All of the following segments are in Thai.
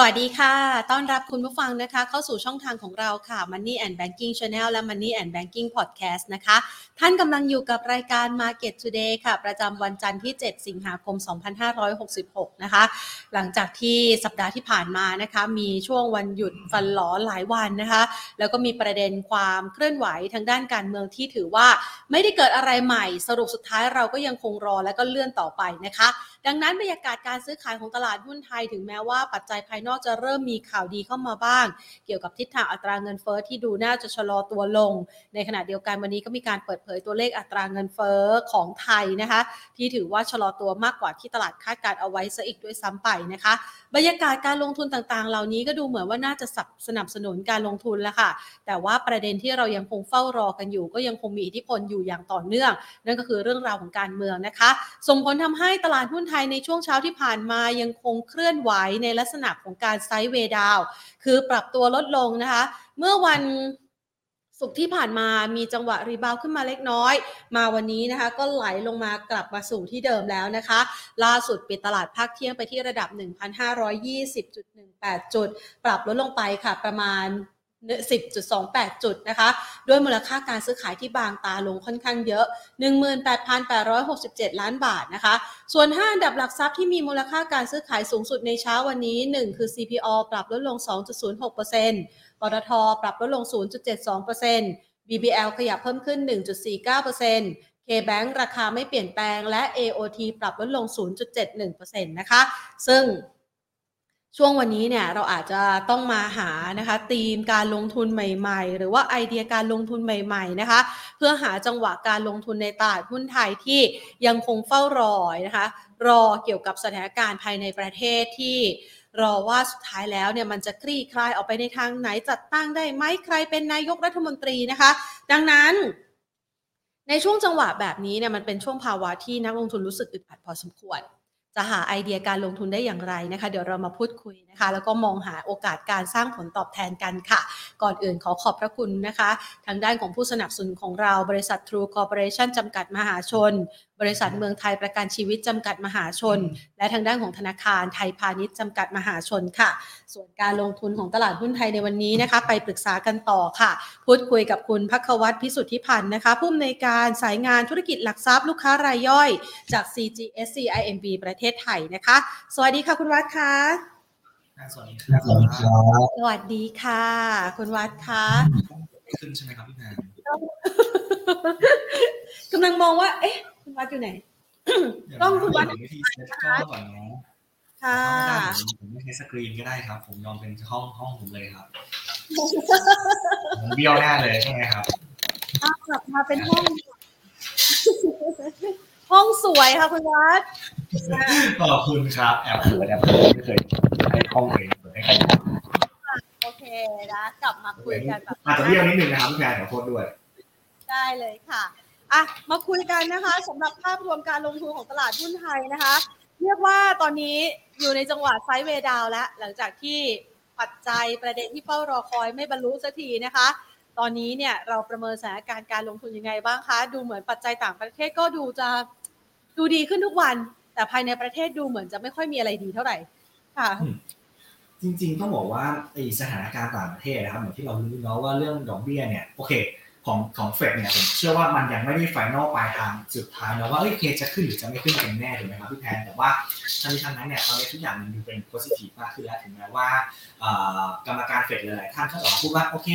สวัสดีค่ะ ต้อนรับคุณผู้ฟังนะคะ เข้าสู่ช่องทางของเราค่ะ Money and Banking Channel และ Money and Banking Podcast นะคะ ท่านกำลังอยู่กับรายการ Market Today ค่ะ ประจำวันจันทร์ที่ 7 สิงหาคม 2566 นะคะ หลังจากที่สัปดาห์ที่ผ่านมานะคะ มีช่วงวันหยุดฟันหลอหลายวันนะคะ แล้วก็มีประเด็นความเคลื่อนไหวทางด้านการเมืองที่ถือว่า ไม่ได้เกิดอะไรใหม่ สรุปสุดท้ายเราก็ยังคงรอและก็เลื่อนต่อไปนะคะดังนั้นบรรยากาศการซื้อขายของตลาดหุ้นไทยถึงแม้ว่าปัจจัยภายนอกจะเริ่มมีข่าวดีเข้ามาบ้าง เกี่ยวกับทิศทางอัตราเงินเฟอ้อที่ดูน่าจะชะลอตัวลง ในขณะเดียวกันวันนี้ก็มีการเปิดเผยตัวเลขอัตราเงินเฟอ้อของไทยนะคะ ที่ถือว่าชะลอตัวมากกว่าที่ตลาดคาดการเอาไว้ซะอีกด้วยซ้ำไปนะคะ บรรยากาศการลงทุนต่างๆ เหล่านี้ก็ดูเหมือนว่าน่าจะสนับสนุนการลงทุนแล้วค่ะ แต่ว่าประเด็นที่เรายังคงเฝ้ารอกันอยู่ ก็ยังคงมีอิทธิพลอยู่อย่างต่อเนื่อง นั่นก็คือเรื่องราวของการเมืองนะคะ ส่งผลทำให้ตลาดหุ้นไทยในช่วงเช้าที่ผ่านมายังคงเคลื่อนไหวในลักษณะของการไซด์เวย์ดาว คือปรับตัวลดลงนะคะ เมื่อวันสุกที่ผ่านมามีจังหวะรีบาวขึ้นมาเล็กน้อย มาวันนี้นะคะก็ไหลลงมากลับมาสู่ที่เดิมแล้วนะคะ ล่าสุดปิดตลาดภาคเที่ยงไปที่ระดับ 1,520.18 จุด ปรับลดลงไปค่ะประมาณ 10.28 จุดนะคะ ด้วยมูลค่าการซื้อขายที่บางตาลงค่อนข้างเยอะ 18,867 ล้านบาทนะคะ ส่วน 5 อันดับหลักทรัพย์ที่มีมูลค่าการซื้อขายสูงสุดในเช้าวันนี้ 1 คือ CPO ปรับลดลง 2.06%ปตทปรับลดลง 0.72% BBL ขยับเพิ่มขึ้น 1.49% K-Bank ราคาไม่เปลี่ยนแปลงและ AOT ปรับลดลง 0.71%นะคะ ซึ่ง ช่วงวันนี้เนี่ยเราอาจจะต้องมาหานะคะธีมการลงทุนใหม่ๆ หรือว่าไอเดียการลงทุนใหม่ๆนะคะ เพื่อหาจังหวะการลงทุนในตลาดหุ้นไทยที่ยังคงเฝ้ารอนะคะ รอเกี่ยวกับสถานการณ์ภายในประเทศที่รอว่าสุดท้ายแล้วเนี่ยมันจะคลี่คลายออกไปในทางไหนจัดตั้งได้ไหมใครเป็นนายกรัฐมนตรีนะคะ ดังนั้นในช่วงจังหวะแบบนี้เนี่ยมันเป็นช่วงภาวะที่นักลงทุนรู้สึกอึดอัดพอสมควร จะหาไอเดียการลงทุนได้อย่างไรนะคะ เดี๋ยวเรามาพูดคุยนะคะ แล้วก็มองหาโอกาสการสร้างผลตอบแทนกันค่ะ ก่อนอื่นขอขอบพระคุณนะคะ ทางด้านของผู้สนับสนุนของเราบริษัททรูคอร์ปอเรชั่นจำกัดมหาชน บริษัทเมืองไทยประกันชีวิตจำกัดมหาชน และทางด้านของธนาคารไทยพาณิชย์จำกัดมหาชนค่ะ ส่วนการลงทุนของตลาดหุ้นไทยในวันนี้นะคะ ไปปรึกษากันต่อค่ะ พูดคุยกับคุณพักวัตรพิสุทธิพันธ์นะคะ ผู้อำนวยการสายงานธุรกิจหลักทรัพย์ลูกค้ารายย่อย จาก CGSC IMB ประเทศไทยนะคะ สวัสดีค่ะคุณวัดค่ะสวัสดีครับสวัสดีครับสวัสดีค่ะ คุณวัดคะขึ้นใช่ไหมครับพี่แพนกำลังมองว่า เอ๊ะ คุณวัดอยู่ไหนต้องคุณวัดเดี๋ยวิธีเซ็ตกล้องก่อนเนาะค่ะผมไม่ใช้สกรีนก็ได้ครับ ผมยอมเป็นห้องห้องผมเลยครับผมเบี้ยวหน้าเลยใช่ไหมครับเอากลับมาเป็นห้อง ห้องสวยค่ะคุณวัดขอบคุณครับแอบเปิดแอบเปิดไม่เคยให้ห้องเลยเปิดให้ใครโอเคนะกลับมาคุยกันแบบอาจจะเบี้ยวนิดนึงนะครับพี่แพนขอโทษด้วย ได้เลยค่ะ อะมาคุยกันนะคะสำหรับภาพรวมการลงทุนของตลาดหุ้นไทยนะคะ เรียกว่าตอนนี้อยู่ในจังหวะไซด์เวย์ดาวแล้ว หลังจากที่ปัจจัยประเด็นที่เฝ้ารอคอยไม่บรรลุสักทีนะคะ ตอนนี้เนี่ยเราประเมินสถานการณ์การลงทุนยังไงบ้างคะ ดูเหมือนปัจจัยต่างประเทศก็ดูจะดูดีขึ้นทุกวัน แต่ภายในประเทศดูเหมือนจะไม่ค่อยมีอะไรดีเท่าไหร่ค่ะจริงๆต้องบอกว่าไอสถานการณ์ต่างประเทศนะครับเหมือนที่เรารู้เนาะว่าเรื่องดอกเบี้ยเนี่ยโอเค ของของเฟดเนี่ยผมเชื่อว่ามันยังไม่ได้ไฟนอลปลายทางสุดท้ายนะว่าเอ้ยเคจะขึ้นหรือจะไม่ขึ้นกันแน่ถูกไหมครับพี่แพนแต่ว่าทั้งนี้ทั้งนั้นเนี่ยตอนนี้ทุกอย่างมันดูเป็นโพซิทีฟมากขึ้นแล้วถึงแม้ว่ากรรมการเฟดหลายๆท่านเขาออกมาพูดว่าโอเค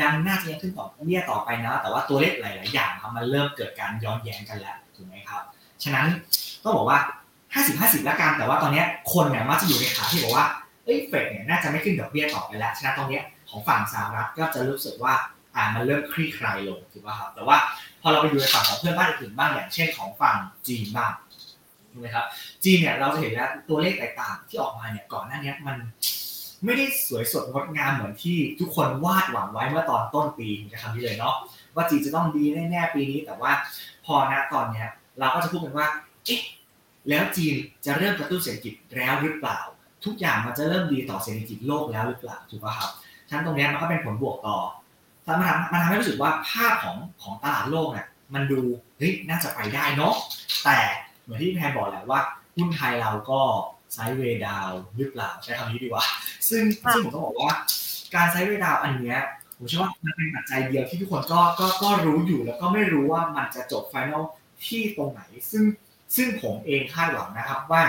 ยังน่าจะยังขึ้นต่อเบี้ยต่อไปนะ แต่ว่าตัวเลขหลาย ๆ อย่างครับมันเริ่มเกิดการย้อนแย้งกันแล้วถูกไหมครับฉะนั้นต้องบอกว่า 50-50 แล้วกันแต่ว่าตอนนี้คนเนี่ยมักจะอยู่ในขาที่บอกว่าเอ้ยเฟดเนี่ยน่าจะไม่ขึ้นดอกเบี้ยต่อไปแล้วฉะนั้นตรงนี้ของฝั่งสหรัฐก็จะรู้สึกว่า อ่ามันเริ่มคลี่คลายลงถูกป่ะครับแต่ว่าพอเราไปดูในฝั่งของเพื่อนบ้านอื่นบ้างอย่างเช่นของฝั่งจีนบ้างถูกไหมครับจีนเนี่ยเราจะเห็นแล้วตัวเลขต่างๆที่ออกมาเนี่ยก่อนหน้านี้มันไม่ได้สวยสดงดงามเหมือนที่ทุกคนวาดหวังไว้เมื่อตอนต้นปีจะคำนี้เลยเนาะว่าจีนจะต้องดีแน่ๆปีนี้ แต่ว่าพอณตอนเนี้ยเราก็จะพูดกันว่าเอ๊ะแล้วจีนจะเริ่มกระตุ้นเศรษฐกิจแล้วหรือเปล่า ทุกอย่างมันจะเริ่มดีต่อเศรษฐกิจโลกแล้วหรือเปล่าถูกป่ะครับฉะนั้นตรงนี้มันก็เป็นผลบวกต่อ มันทำมันทำให้รู้สึกว่าภาพของของตลาดโลกเนี่ยมันดูเฮ้ยน่าจะไปได้เนาะแต่เหมือนที่พี่แพนบอกแหละว่าหุ้นไทยเราก็ sideway down หรือเปล่าใช้คำนี้ดีกว่า ซึ่งซึ่งผมต้องบอกว่า การ sideway down อันเนี้ยผมเชื่อว่ามันเป็นปัจจัยเดียวที่ทุกคนก็ก็ก็รู้อยู่แล้วก็ไม่รู้ว่ามันจะจบ final ที่ตรงไหน ซึ่งซึ่งผมเองคาดหวังนะครับว่า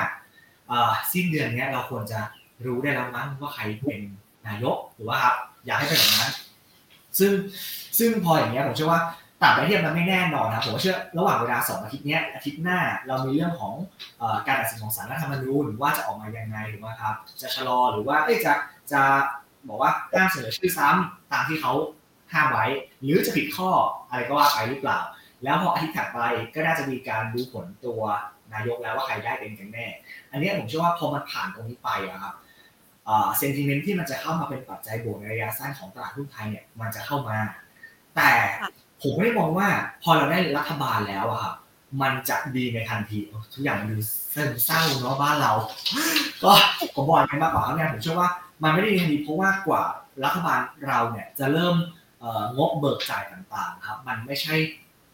สิ้นเดือนนี้เราควรจะรู้ได้แล้วมั้งว่าใครเป็นนายกหรือว่าครับอยากให้เป็นแบบนั้น ซึ่งซึ่งพออย่างเงี้ยผมเชื่อว่าต่างประเทศมันไม่แน่นอนนะผมเชื่อระหว่างเวลาสองอาทิตย์นี้อาทิตย์หน้าเรามีเรื่องของการตัดสินของศาลรัฐธรรมนูญว่าจะออกมายังไงหรือว่าครับจะชะลอหรือว่าจะจะบอกว่าห้ามเสนอชื่อซ้ำตามที่เขาห้ามไว้ หรือจะผิดข้ออะไรก็ว่าไปหรือเปล่า แล้วพออาทิตย์ถัดไปก็น่าจะมีการดูผลตัวนายกแล้วว่าใครได้เป็นกันแน่ อันนี้ผมเชื่อว่าพอมันผ่านตรงนี้ไปอะครับ เซนติเมนต์ที่มันจะเข้ามาเป็นปัจจัยบวกในระยะสั้นของตลาดหุ้นไทยเนี่ยมันจะเข้ามา แต่ผมไม่ได้มองว่าพอเราได้รัฐบาลแล้วอะครับมันจะดีในทันทีทุกอย่างมันดูเศร้าเนาะบ้านเรา ก็ผมบอกกันมากกว่าครับเนี่ยผมเชื่อว่ามันไม่ได้ดีทันทีเพราะว่ากว่ารัฐบาลเราเนี่ยจะเริ่มงบเบิกจ่ายต่างๆครับมันไม่ใช่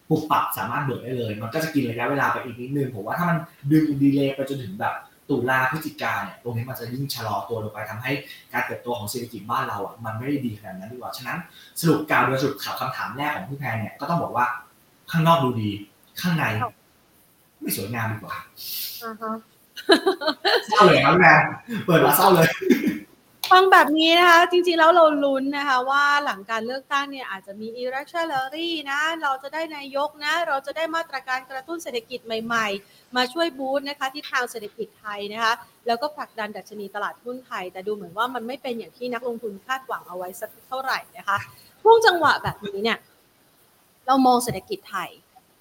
ปุบปับสามารถเบิกได้เลย มันก็จะกินระยะเวลาไปอีกนิดนึงผมว่าถ้ามันดึงดีเลย์ไปจนถึงแบบ ตุลาพฤศจิกาเนี่ยตรงนี้มันจะยิ่งชะลอตัวลงไปทำให้การเติบโตของเศรษฐกิจบ้านเราอะมันไม่ได้ดีขนาดนั้นดีกว่าฉะนั้นสรุปการโดยสรุปข่าวคำถามแรกของพี่แพนเนี่ยก็ต้องบอกว่าข้างนอกดูดี ข้างใน ไม่สวยงามดีกว่าเศร้าเลยครับแม่เปิดมาเศร้าเลย ฟังแบบนี้นะคะ จริงๆแล้วเราลุ้นนะคะว่าหลังการเลือกตั้งเนี่ยอาจจะมี electionary นะ เราจะได้นายกนะ เราจะได้มาตรการกระตุ้นเศรษฐกิจใหม่ๆ มาช่วยบูสต์นะคะที่ทางเศรษฐกิจไทยนะคะ แล้วก็ผลักดันดัชนีตลาดหุ้นไทย แต่ดูเหมือนว่ามันไม่เป็นอย่างที่นักลงทุนคาดหวังเอาไว้สักเท่าไหร่นะคะช่วงจังหวะแบบนี้เนี่ยเรามองเศรษฐกิจไทย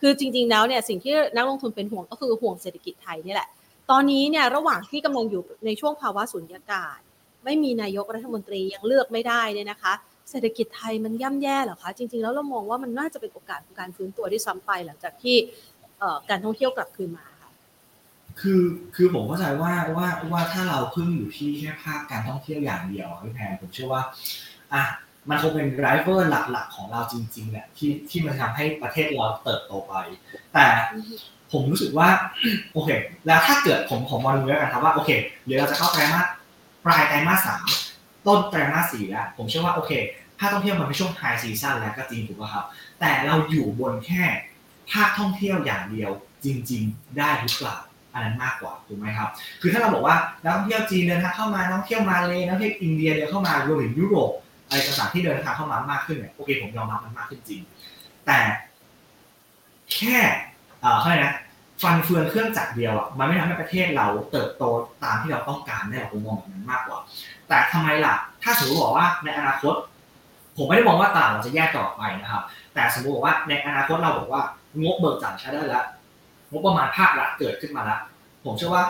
คือจริง ๆ แล้วเนี่ยสิ่งที่นักลงทุนเป็นห่วงก็คือห่วงเศรษฐกิจไทยนี่แหละ ตอนนี้เนี่ยระหว่างที่กำลังอยู่ในช่วงภาวะสุญญากาศ ไม่มีนายกรัฐมนตรียังเลือกไม่ได้เนี่ยนะคะ เศรษฐกิจไทยมันย่ำแย่เหรอคะ จริง ๆ แล้วเรามองว่ามันน่าจะเป็นโอกาสของการฟื้นตัวที่ซ้ำไปหลังจากที่การท่องเที่ยวกลับคืนมาค่ะคือคือผมเข้าใจว่าว่าว่าถ้าเราพึ่งอยู่ที่แค่ภาคการท่องเที่ยวอย่างเดียวพี่แพนผมเชื่อว่าอะมันคงเป็น driver หลัก ๆ ของเราจริงๆแหละที่ที่มันทำให้ประเทศเราเติบโตไป แต่ผมรู้สึกว่าโอเค แล้วถ้าเกิดผมผมมองดูแล้วกันครับว่าโอเคเดี๋ยวเราจะเข้าไตรมาส ปลายไตรมาสสามต้นไตรมาสสี่แล้วผมเชื่อว่าโอเคภาคท่องเที่ยวมันเป็นช่วง high season แล้วก็จริงถูกป่ะครับ แต่เราอยู่บนแค่ภาคท่องเที่ยวอย่างเดียวจริง ๆ ได้หรือเปล่าอันนั้นมากกว่าถูกไหมครับ คือถ้าเราบอกว่านักท่องเที่ยวจีนเดินทางเข้ามานักท่องเที่ยวมาเลยนักท่องเที่ยวอินเดียเดินเข้ามารวมถึงยุโรปอะไรต่างๆที่เดินทางเข้ามามากขึ้นเนี่ยโอเคผมยอมรับมันมากขึ้นจริง แต่แค่เอ่อเขาเรียกนะ ฟันเฟืองเครื่องจักรเดียวอะมันไม่ทำให้ประเทศเราเติบโตตามที่เราต้องการได้หรอกผมมองแบบนั้นมากกว่า แต่ทำไมล่ะ ถ้าสมมติบอกว่าในอนาคต ผมไม่ได้มองว่าตลาดเราจะแยกต่อไปนะครับ แต่สมมติบอกว่าในอนาคตเราบอกว่างบเบิกจ่ายใช้ได้แล้วงบประมาณภาครัฐเกิดขึ้นมาแล้วผมเชื่อว่า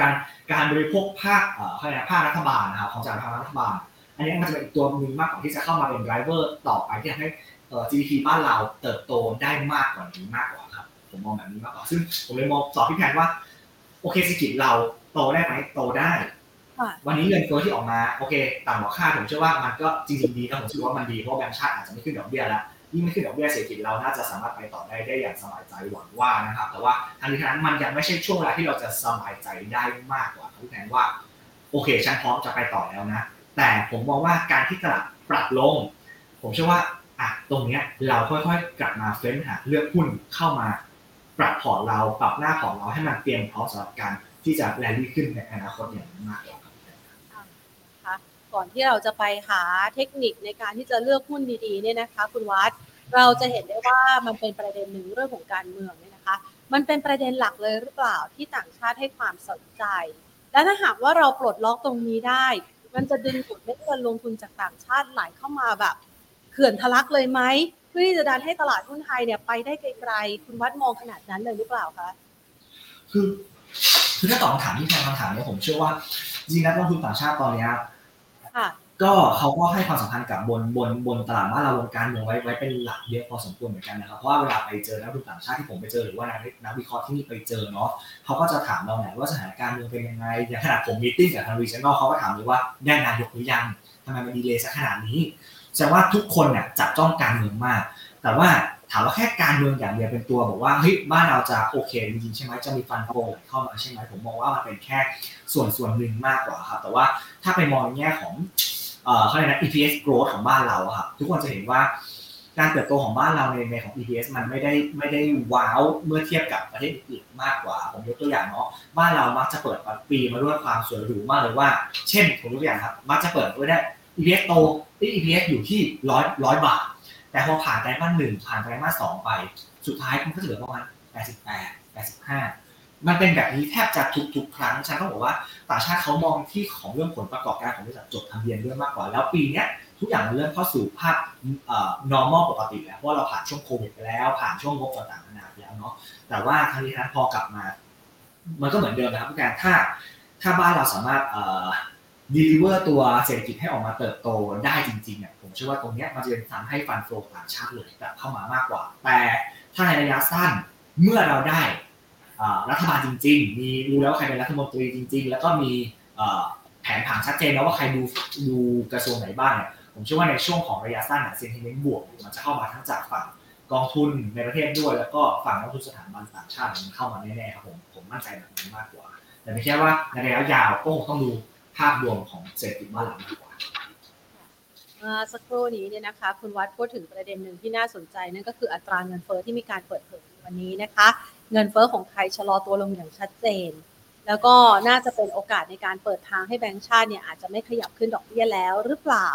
การการบริโภคภาคเอ่อภาครัฐบาลนะครับของจากทางรัฐบาล อันนี้มันจะเป็นตัวนึงมากกว่าที่จะเข้ามาเป็นไดรเวอร์ต่อไปที่ทำให้ GDP บ้านเราเติบโตได้มากกว่านี้มากกว่า ผมมองแบบนี้มากกว่าซึ่งผมเลยมองสอบพี่แพนว่า โอเคเศรษฐกิจเราโตได้ไหมโตได้วันนี้เงินเฟ้อที่ออกมาโอเค ต่ำกว่าคาดผมเชื่อว่ามันก็จริงๆดีนะผมเชื่อว่ามันดีเพราะแบงก์ชาติอาจจะไม่ขึ้นดอกเบี้ยแล้วยิ่งไม่ขึ้นดอกเบี้ยเศรษฐกิจเราน่าจะสามารถไปต่อได้ได้อย่างสบายใจหวังว่านะครับ แต่ว่าทางนี้ทางนั้นมันยังไม่ใช่ช่วงเวลาที่เราจะสบายใจได้มากกว่าพี่แพนว่า โอเคฉันพร้อมจะไปต่อแล้วนะ แต่ผมมองว่าการที่ตลาดปรับลง ผมเชื่อว่าอะตรงเนี้ยเราค่อยๆกลับมาเฟ้นหาเลือกหุ้นเข้ามา ปรับพอร์ตเราปรับหน้าพอร์ตเราให้มันเตรียมพร้อมสำหรับการที่จะแลนดี้ขึ้นในอนาคตอย่างมากครับก่อนที่เราจะไปหาเทคนิคในการที่จะเลือกหุ้นดีๆเนี่ยนะคะคุณวัดเราจะเห็นได้ว่ามันเป็นประเด็นหนึ่งเรื่องของการเมืองเนี่ยนะคะ มันเป็นประเด็นหลักเลยหรือเปล่าที่ต่างชาติให้ความสนใจ และถ้าหากว่าเราปลดล็อกตรงนี้ได้ มันจะดึงดูดเม็ดเงินลงทุนจากต่างชาติไหลเข้ามาแบบ เขื่อนทะลักเลยไหม พื่อที่จะดันให้ตลาดหุ้นไทยเนี่ยไปได้ไกลๆ คุณวัดมองขนาดนั้นเลยหรือเปล่าคะคือคือถ้าตอบคำถามที่แทนคำถามนี้ผมเชื่อว่าจริงนักลงทุนต่างชาติตอนนี้ก็เขาก็ให้ความสำคัญกับบนบนบนตลาดบ้านเราวงการเมืองไว้ไว้เป็นหลักเยอะพอสมควรเหมือนกันนะครับเพราะว่าเวลาไปเจอนักลงทุนต่างชาติที่ผมไปเจอหรือว่านักนักวิเคราะห์ที่นี่ไปเจอเนาะเขาก็จะถามเราแหละว่าสถานการณ์เมืองเป็นยังไงอย่างขนาดผมมีติ้งกับทางรีเจนอลเขาก็ถามเลยว่าได้นายกหรือยังทำไมมันดีเลยสักขนาดนี้ แสดงว่าทุกคนเนี่ยจับจ้องการเมืองมาก แต่ว่าถามว่าแค่การเมืองอย่างเดียวเป็นตัวบอกว่าเฮ้ยบ้านเราจะโอเคจริงๆใช่ไหมจะมีฟันโฟไหลเข้ามาใช่ไหมผมมองว่ามันเป็นแค่ส่วนส่วนหนึ่งมากกว่าครับแต่ว่าถ้าไปมองในแง่ของเอ่อเขาเรียกนะ EPS growth ของบ้านเราครับทุกคนจะเห็นว่าการเติบโตของบ้านเราในในของ EPS มันไม่ได้ไม่ได้ว้าวเมื่อเทียบกับประเทศอื่นมากกว่า ผมยกตัวอย่างเนาะบ้านเรามักจะเปิดปีมาด้วยความสวยหรูมากเลยว่า เช่นผมยกตัวอย่างครับมักจะเปิดด้วยได้ EPS โตที่ EPS อยู่ที่ร้อยร้อยบาท แต่พอผ่านไตรมาสหนึ่งผ่านไตรมาสสองไป สุดท้ายมันก็เหลือประมาณ88 85 มันเป็นแบบนี้แทบจะทุกๆ ครั้งฉันต้องบอกว่าต่างชาติเขามองที่ของเรื่องผลประกอบการของบริษัทจดทะเบียนด้วยมากกว่า แล้วปีนี้ทุกอย่างมันเริ่มเข้าสู่ภาพเอ่อ normal ปกติแล้วเพราะเราผ่านช่วงโควิดไปแล้วผ่านช่วงงบต่างๆนานาไปแล้วเนาะแต่ว่าครั้งนี้นั้นพอกลับมา มันก็เหมือนเดิมนะครับการถ้าถ้าบ้านเราสามารถ เอ่อ deliver ตัวเศรษฐกิจให้ออกมาเติบโตได้จริงๆเนี่ยผมเชื่อว่าตรงนี้มันจะเป็นทำให้ฟันโฟต่างชาติเลยกลับเข้ามามากกว่า แต่ถ้าในระยะสั้นเมื่อเราได้รัฐบาลจริง ๆ มีรู้แล้วว่าใครเป็นรัฐมนตรีจริง ๆ แล้วก็มีแผนผังชัดเจนแล้วว่าใครดูดูกระทรวงไหนบ้างเนี่ยผมเชื่อว่าในช่วงของระยะสั้นเซนติเมนต์บวกมันจะเข้ามาทั้งจากฝั่งกองทุนในประเทศด้วย แล้วก็ฝั่งนักทุนสถาบันต่างชาติมันเข้ามาแน่ๆครับผมผมมั่นใจแบบนี้มากกว่า แต่ไม่ใช่ว่าในระยะยาวก็คงต้องดู ภาพรวมของเศรษฐกิจบ้านเรามากกว่าสักครู่นี้เนี่ยนะคะคุณวัดพูดถึงประเด็นหนึ่งที่น่าสนใจนั่นก็คืออัตราเงินเฟอ้อที่มีการเปิดเผยวันนี้นะคะ เงินเฟอ้อของไทยชะลอตัวลงอย่างชัดเจน แล้วก็น่าจะเป็นโอกาสในการเปิดทางให้แบงก์ชาติเนี่ยอาจจะไม่ขยับขึ้นดอกเบี้ยแล้วหรือเปล่า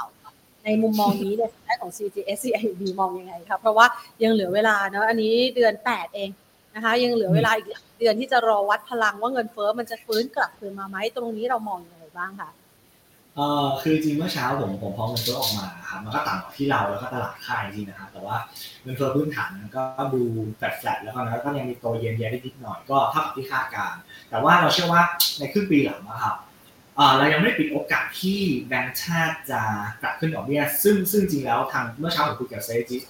ในมุมมองนี้เนี่ยด้ของ CGS CIB มองยังไงครับเพราะว่ายังเหลือเวลาเนาะอันนี้เดือน 8 เองนะคะ ยังเหลือเวลาอีกเดือนที่จะรอวัดพลังว่าเงินเฟอ้อมันจะฟื้นกลับคืนมาไหมตรงนี้เรามองยังไง บ้างคะเออคือจริงเมื่อเช้าผมผมพอเงินเฟ้อออกมาครับมันก็ต่ำกว่าที่เราแล้วก็ตลาดค่ายจริงนะครับแต่ว่าเงินเฟ้อพื้นฐานมันก็ดูแฟลตๆแล้วก็ก็ยังมีโตเย็นๆได้นิดหน่อยก็เท่ากับที่คาดการแต่ว่าเราเชื่อว่าในครึ่งปีหลังนะครับเรายังไม่ปิดโอกาสที่แบงก์ชาติจะกลับขึ้นดอกเบี้ยซึ่งซึ่งจริงแล้วทางเมื่อเช้าผมคุยกับเซจิส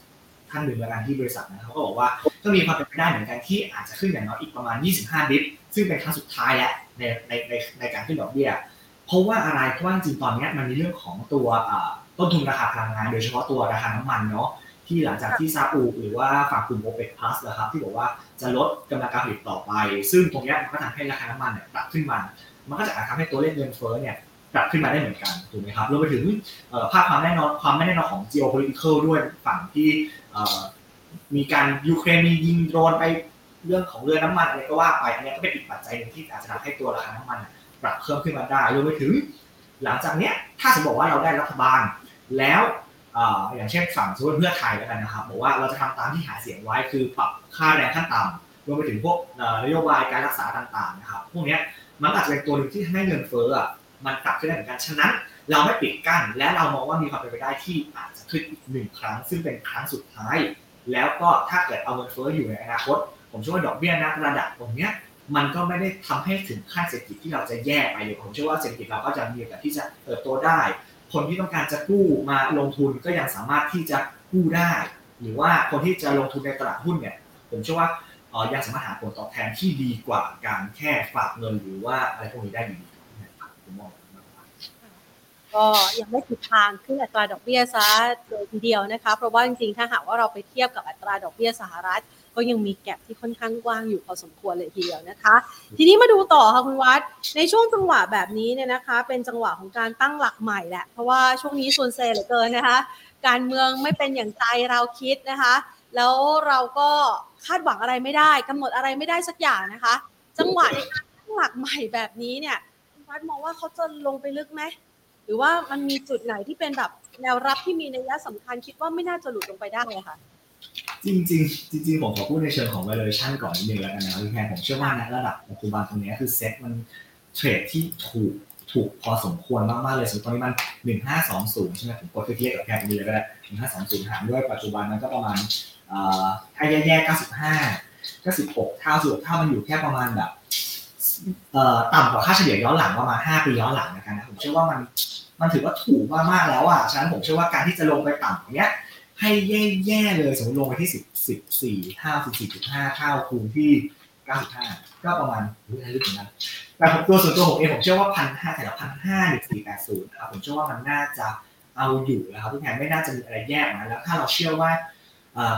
ท่านหนึ่งแล้วกันที่บริษัทนะเขาก็บอกว่าก็มีความเป็นไปได้เหมือนกันที่อาจจะขึ้นอย่างน้อยอีกประมาณ 25บิตซึ่งเป็นครั้งสุดท้ายแล้วในในในในการขึ้นดอกเบี้ย เพราะว่าอะไรเพราะว่าจริงตอนนี้มันมีเรื่องของตัวต้นทุนราคาพลังงาน โดยเฉพาะตัวราคาน้ำมันเนาะที่หลังจากที่ซาอุหรือว่าฝั่งกลุ่มโอเปกพลัสนะครับที่บอกว่าจะลดกำลังการผลิตต่อไป ซึ่งตรงนี้มันก็ทำให้ราคาน้ำมันเนี่ยปรับขึ้นมา มันก็จะอาจทำให้ตัวเลขเงินเฟ้อเนี่ยปรับขึ้นมาได้เหมือนกันถูกไหมครับรวมไปถึงภาพความแน่นอนความไม่แน่นอนของ geopolitical ด้วยฝั่งที่มีการยูเครนมียิงโดรนไปเรื่องของเรือน้ำมันอะไรก็ว่าไปอันนี้ก็เป็นอีกปัจจัยหนึ่งที่อาจจะทำให้ตัวราคาน้ำมัน ปรับเพิ่มขึ้นมาได้รวมไปถึง หลังจากเนี้ยถ้าสมมติว่าเราได้รัฐบาล แล้วอย่างเช่นฝั่งสมมติเพื่อไทยแล้วกันนะครับบอกว่าเราจะทำตามที่หาเสียงไว้คือปรับค่าแรงขั้นต่ำรวมไปถึงพวกนโยบายการรักษาต่างๆนะครับพวกนี้มันอาจจะเป็นตัวหนึ่งที่ทำให้เงินเฟ้อมันกลับขึ้นได้เหมือนกันฉะนั้นเราไม่ปิดกั้นและเรามองว่ามีความเป็นไปได้ที่อาจจะขึ้นอีกหนึ่งครั้ง ซึ่งเป็นครั้งสุดท้าย แล้วก็ถ้าเกิดเอาเงินเฟ้ออยู่ในอนาคต ผมเชื่อว่าดอกเบี้ยนะระดับตรงเนี้ย มันก็ไม่ได้ทำให้ถึงขั้นเศรษฐกิจที่เราจะแย่ไปเลยผมเชื่อว่าเศรษฐกิจเราก็จะมีโอกาสที่จะเติบโตได้ คนที่ต้องการจะกู้มาลงทุนก็ยังสามารถที่จะกู้ได้ หรือว่าคนที่จะลงทุนในตลาดหุ้นเนี่ยผมเชื่อว่ายังสามารถหาผลตอบแทนที่ดีกว่าการแค่ฝากเงินหรือว่าอะไรพวกนี้ได้ดีผมมองก็ยังไม่ผิดทางขึ้นอัตราดอกเบี้ยซะเลยทีเดียวนะคะเพราะว่าจริงๆถ้าหากว่าเราไปเทียบกับอัตราดอกเบี้ยสหรัฐ ก็ยังมีแกลบที่ค่อนข้างกว้างอยู่พอสมควรเลยทีเดียวนะคะ ทีนี้มาดูต่อค่ะคุณวัดในช่วงจังหวะแบบนี้เนี่ยนะคะ เป็นจังหวะของการตั้งหลักใหม่แหละเพราะว่าช่วงนี้ส่วนเซเหลือเกินนะคะ การเมืองไม่เป็นอย่างใจเราคิดนะคะ แล้วเราก็คาดหวังอะไรไม่ได้กำหนดอะไรไม่ได้สักอย่างนะคะ จังหวะในการตั้งหลักใหม่แบบนี้เนี่ยคุณวัดมองว่าเขาจะลงไปลึกไหมหรือว่ามันมีจุดไหนที่เป็นแบบแนวรับที่มีนัยสำคัญคิดว่าไม่น่าจะหลุดลงไปได้ค่ะ จริงจริงจริงผมขอพูดในเชิงของ valuation ก่อนนิดนึงแล้วกันนะพี่แพรผมเชื่อว่าในระดับปัจจุบันตรงนี้คือเซ็ตมันเทรดที่ถูกถูกพอสมควรมากๆเลยสมมติตอนนี้มันหนึ่งห้าสองศูนย์ใช่ไหมผมกดเทียบกับแพรตรงนี้เลยก็ได้หนึ่งห้าสองศูนย์หารด้วยปัจจุบันมันก็ประมาณถ้าแย่ๆเก้าสิบห้าเก้าสิบหกเท่าสุดเท่ามันอยู่แค่ประมาณแบบต่ำกว่าค่าเฉลี่ยย้อนหลังประมาณห้าปีย้อนหลังนะครับผมเชื่อว่ามันมันถือว่าถูกมากๆแล้วอะฉะนั้นผมเชื่อว่าการที่จะลงไปต่ำอย่างเงี้ย ให้แย่ๆเลยสมมติลงไปที่สิบสิบสี่เท่าสิบสี่จุดห้าเท่าคูณที่เก้าสิบห้าก็ประมาณรู้อะไรลึกเหมือนกันแต่ผมตัวส่วนตัวผมเองผมเชื่อว่าพันห้าแต่ละพันห้าหรือสี่แปดศูนย์นะครับผมเชื่อว่ามันน่าจะเอาอยู่แล้วครับทุกแห่งไม่น่าจะมีอะไรแยกนะแล้วถ้าเราเชื่อว่า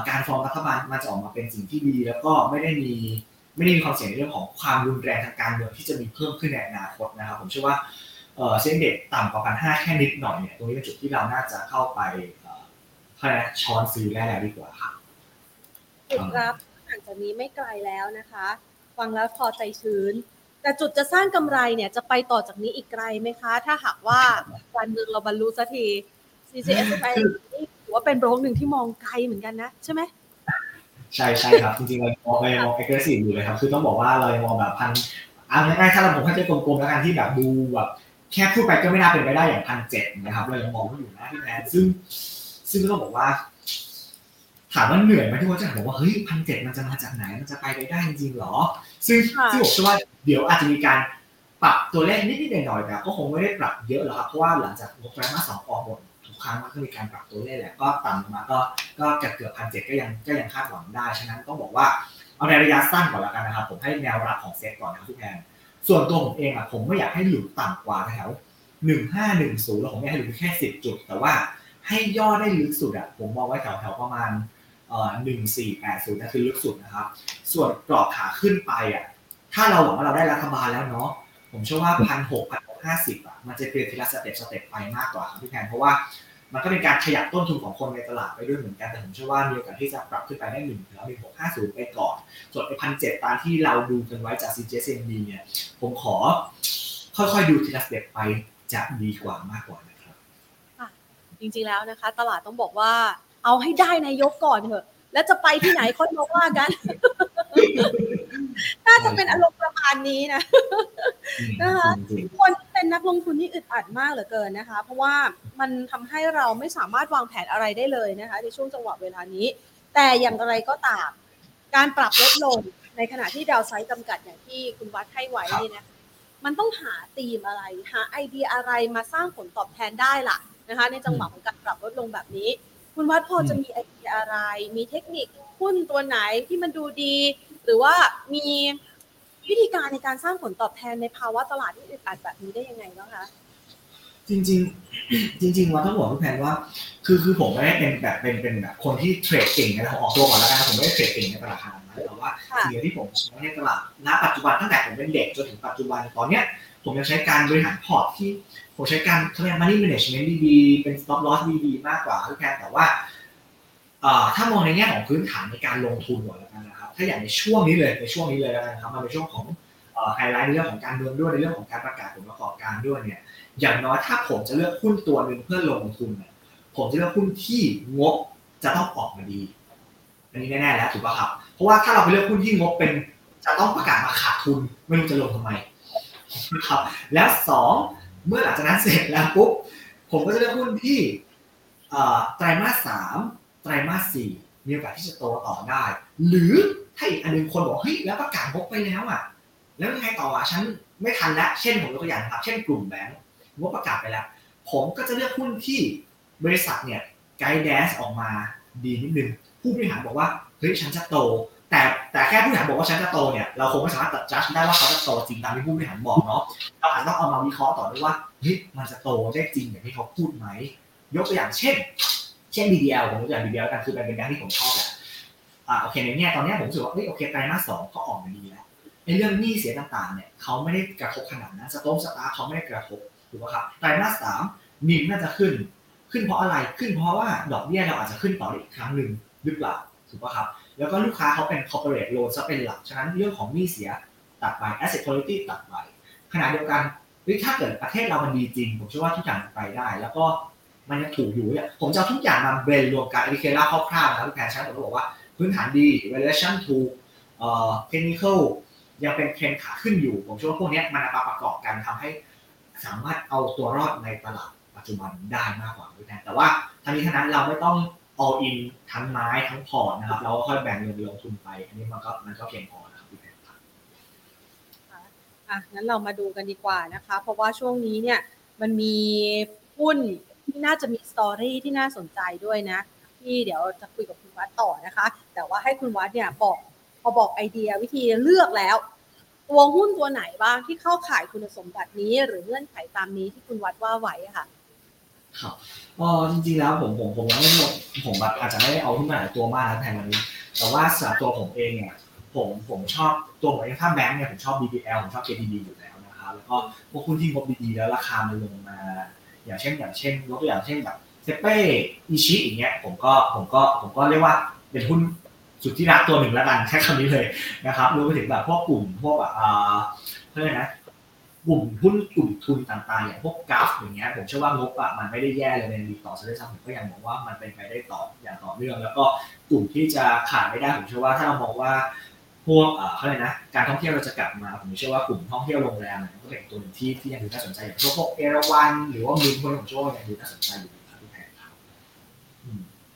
การฟอร์มรัฐบาลมันจะออกมาเป็นสิ่งที่ดี แล้วก็ไม่ได้มีไม่ได้มีความเสี่ยงในเรื่องของความรุนแรงทางการเมืองที่จะมีเพิ่มขึ้นในอนาคตนะครับผมเชื่อว่าเซ็นเด็กต่ำกว่าพันห้าแค่นิดหน่อยเนี่ยตรงนี้เป็นจุดที่เราน่าจะเข้าไป เพื่อช้อนซื้อแล้แล้วดีกว่าครับจุดรับหลังจากนี้ไม่ไกลแล้วนะคะฟังแล้วพอใจชื้น แต่จุดจะสร้างกำไรเนี่ยจะไปต่อจากนี้อีกไกลไหมคะ ถ้าหากว่าการเมืองเราบรรลุสักที CCS ไปนี่ถือว่าเป็นโรงหนึ่งที่มองไกลเหมือนกันนะ ใช่ไหมใช่ใช่ครับ จริงๆเรามองเรามอง aggressive อยู่เลยครับ คือต้องบอกว่าเรามองแบบพันอ่าง่ายๆถ้าเราผมเข้าใจกลมๆแล้วกันที่แบบดูแบบแค่พูดไปก็ไม่น่าเป็นไปได้อย่างพันเจ็ดนะครับเรายังมองว่าอยู่นะพี่แพนซึ่ง ซึ่งก็ต้องบอกว่า ถามว่าเหนื่อยไหมที่ว่าจะบอกว่าเฮ้ยพันเจ็ดมันจะมาจากไหนมันจะไปได้ได้จริงๆหรอ ซึ่งซึ่งผมเชื่อว่าเดี๋ยวอาจจะมีการปรับตัวเลขนิดๆหน่อยๆแต่ก็คงไม่ได้ปรับเยอะหรอกครับเพราะว่าหลังจากงบไตรมาสสองออกหมดครั้งมันก็มีการปรับตัวเลขแหละก็ต่ำมาก็ก็เกือบเกือบพันเจ็ดก็ยังก็ยังคาดหวังได้ฉะนั้นต้องบอกว่าเอาในระยะสั้นก่อนแล้วกันนะครับ ผมให้แนวรับของเซ็ตก่อนนะครับพี่แพนส่วนตัวผมเองอะผมไม่อยากให้หลุดต่ำกว่าแถวหนึ่งห้าหนึ่งศูนย์แล้วผมไม่ให้หลุดแค่สิบจุด แต่ว่า ให้ย่อได้ลึกสุดอะผมมองไว้แถวแถวประมาณเอ่อหนึ่งสี่แปดศูนย์นั่นคือลึกสุดนะครับ ส่วนกรอบขาขึ้นไปอะ ถ้าเราหวังว่าเราได้รัฐบาลแล้วเนาะ ผมเชื่อว่าพันหกพันหกห้าสิบอะ มันจะเปลี่ยนทีละสเต็ปสเต็ปไปมากกว่าครับพี่แพนเพราะว่ามันก็เป็นการขยับต้นทุนของคนในตลาดไปด้วยเหมือนกัน แต่ผมเชื่อว่ามีโอกาสที่จะปรับขึ้นไปได้หนึ่งถึงหนึ่งหกห้าศูนย์ไปก่อน ส่วนไอ้พันเจ็ดตามที่เราดูกันไว้จาก CJCMB เนี่ย ผมขอ ค่อยๆดูทีละสเต็ปไปจะดีกว่ามากกว่านะค รับจริง ๆแล้วนะคะ ตลาดต้องบอกว่า เอาให้ได้นายกก่อนเถอะ แล้วจะไปที่ไหนค่อยมาว่ากัน น่าจะเป็นอารมณ์ประมาณนี้นะนะคะคนเป็นนักลงทุนที่อึดอัดมากเหลือเกินนะคะ เพราะว่ามันทำให้เราไม่สามารถวางแผนอะไรได้เลยนะคะ ในช่วงจังหวะเวลานี้ แต่อย่างไรก็ตาม การปรับลดลงในขณะที่ดาวไซต์จำกัดอย่างที่คุณวัดให้ไว้นี่นะมันต้องหาธีมอะไร หาไอเดียอะไรมาสร้างผลตอบแทนได้ล่ะ นะคะในจังหวะของการปรับลดลงแบบนี้ คุณวัดพอจะมีไอเดียอะไร มีเทคนิคหุ้นตัวไหนที่มันดูดี หรือว่ามีวิธีการในการสร้างผลตอบแทนในภาวะตลาดที่อึดอัดแบบนี้ได้ยังไงบ้างคะจริงๆจริงๆว่าต้องบอกพี่แพนว่า คือคือผมไม่ได้เป็นแบบเป็นเป็นแบบคนที่เทรดเก่งนะผมออกตัวก่อนแล้วกันผมไม่ได้เทรดเก่งในตลาดขนาดนั้นแต่ว่าสิ่งที่ผมใช้ในตลาดณปัจจุบันตั้งแต่ผมเป็นเด็กจนถึงปัจจุบันตอนเนี้ยผมยังใช้การบริหารพอร์ตที่ ผมใช้การเขาเรียก money management ดีๆ เป็น stop loss ดีๆ มากกว่าพี่แพนแต่ว่าถ้ามองในแง่ของพื้นฐานในการลงทุนก่อนแล้วกันนะครับ ถ้าอย่างในช่วงนี้เลยในช่วงนี้เลยแล้วกันครับมันเป็นช่วงของไฮไลท์ในเรื่องของการเมืองด้วยในเรื่องของการประกาศผลประกอบการด้วยเนี่ย อย่างน้อยถ้าผมจะเลือกหุ้นตัวหนึ่งเพื่อลงทุนเนี่ยผมจะเลือกหุ้นที่งบจะต้องออกมาดี อันนี้แน่ๆแล้วถูกป่ะครับ เพราะว่าถ้าเราไปเลือกหุ้นที่งบเป็นจะต้องประกาศมาขาดทุนไม่รู้จะลงทำไมนะครับแล้วสอง เมื่อหลังจากนั้นเสร็จแล้วปุ๊บผมก็จะเลือกหุ้นที่ไตรมาสสามไตรมาสสี่มีโอกาสที่จะโตต่อได้ หรือถ้าอีกอันนึงคนบอกเฮ้ยแล้วประกาศงบไปแล้วอะ แล้วยังไงต่ออะฉันไม่ทันแล้วเช่นผมยกตัวอย่างนะครับ เช่นกลุ่มแบงก์งบประกาศไปแล้ว ผมก็จะเลือกหุ้นที่บริษัทเนี่ยไกด์แดสออกมาดีนิดนึงผู้บริหารบอกว่าเฮ้ยฉันจะโต แต่ แต่แค่ผู้บริหารบอกว่าฉันจะโตเนี่ยเราคงไม่สามารถตัดจัดได้ว่าเขาจะโตจริงตามที่ผู้บริหารบอกเนาะเราอาจต้องเอามาวิเคราะห์ต่อด้วยว่าเฮ้ยมันจะโตได้จริงอย่างที่เขาพูดไหมยกตัวอย่างเช่น เช่น BDL ผมยกตัวอย่าง BDL กันคือเป็นแบงค์ที่ผมชอบแหละอ่าโอเคในแง่ตอนนี้ผมรู้สึกว่าเฮ้ยโอเคไตรมาสสองก็ออกมาดีแล้วในเรื่องหนี้เสียต่างๆเนี่ยเขาไม่ได้กระทบขนาดนั้นสต๊อกสตาร์เขาไม่ได้กระทบถูกไหมครับไตรมาสสามนิมน่าจะขึ้น ขึ้นเพราะอะไรขึ้นเพราะว่าดอกเบี้ยเราอาจจะขึ้นต่ออีกครั้งหนึ่งหรือเปล่าถูกป่ะครับ แล้วก็ลูกค้าเขาเป็น corporate loan ซะเป็นหลัก ฉะนั้นเรื่องของหนี้เสียตัดไป asset quality ตัดไปขณะเดียวกันถ้าเกิดประเทศเรามันดีจริง ผมเชื่อว่าทุกอย่างไปได้ แล้วก็มันยังถูกอยู่เนี่ยผมจะทุกอย่างมาเบรนรวมกันอ d ิเคล่าคร่าวๆนะครับพี่แพนฉะนั้นผมบอกว่าพื้นฐานดี valuation ถูกเอ่อ technical ยังเป็นเทรนขาขึ้นอยู่ ผมเชื่อว่าพวกนี้มันมาประกอบกันทำให้สามารถเอาตัวรอดในตลาดปัจจุบันได้มากกว่าด้วยนะแต่ว่าทั้งนี้ทั้งนั้นเราไม่ต้อง all in ทั้งไม้ทั้งพอร์ตนะครับเราก็ค่อยแบ่งเงินลงทุนไป อันนี้มันก็มันก็เพียงพอนะครับพี่แพนครับอะงั้นเรามาดูกันดีกว่านะคะ เพราะว่าช่วงนี้เนี่ยมันมีหุ้นที่น่าจะมีสตอรี่ที่น่าสนใจด้วยนะ ที่เดี๋ยวจะคุยกับคุณวัดต่อนะคะ แต่ว่าให้คุณวัดเนี่ยบอกพอบอกไอเดียวิธีเลือกแล้ว ตัวหุ้นตัวไหนบ้างที่เข้าข่ายคุณสมบัตินี้ หรือเงื่อนไขตามนี้ที่คุณวัดว่าไว้ค่ะ ครับก็จริงๆแล้วผมผมผมยังไม่ผมแบบอาจจะไม่ได้เอาขึ้นมาหลายตัวมากนะแทนวันนี้ แต่ว่าสำหรับตัวผมเองเนี่ยผมผมชอบตัวผมเองถ้าแบงค์เนี่ยผมชอบ BBL ผมชอบ KTB อยู่แล้วนะครับแล้วก็พวกหุ้นที่งบดีๆแล้วราคามันลงมา อย่างเช่นอย่างเช่นยกตัวอย่างเช่นแบบเซเป้อิชิอย่างเงี้ยผมก็ผมก็ผมก็เรียกว่าเป็นหุ้นสุดที่รักตัวหนึ่งแล้วกันแค่คำนี้เลยนะครับรวมไปถึงแบบพวกกลุ่มพวกแบบอ่าเพื่อนนะ กลุ่มหุ้นกลุ่มทุนต่างๆ อย่างพวกกราฟอย่างเงี้ยผมเชื่อว่างบอะมันไม่ได้แย่เลยในดีต่อซะด้วยซ้ำผมก็ยังมองว่ามันเป็นไปได้ต่ออย่างต่อเนื่อง แล้วก็กลุ่มที่จะขาดไม่ได้ผมเชื่อว่าถ้าเรามองว่าพวกเอ่อเขาเลยนะการท่องเที่ยวเราจะกลับมาผมเชื่อว่ากลุ่มท่องเที่ยวโรงแรมเนี่ยก็เป็นตัวหนึ่งที่ที่ยังดูน่าสนใจอย่างพวกเอราวันหรือว่ามินพวกนี้ผมเชื่อว่ายังดูน่าสนใจอยู่ครับพี่แพนครับ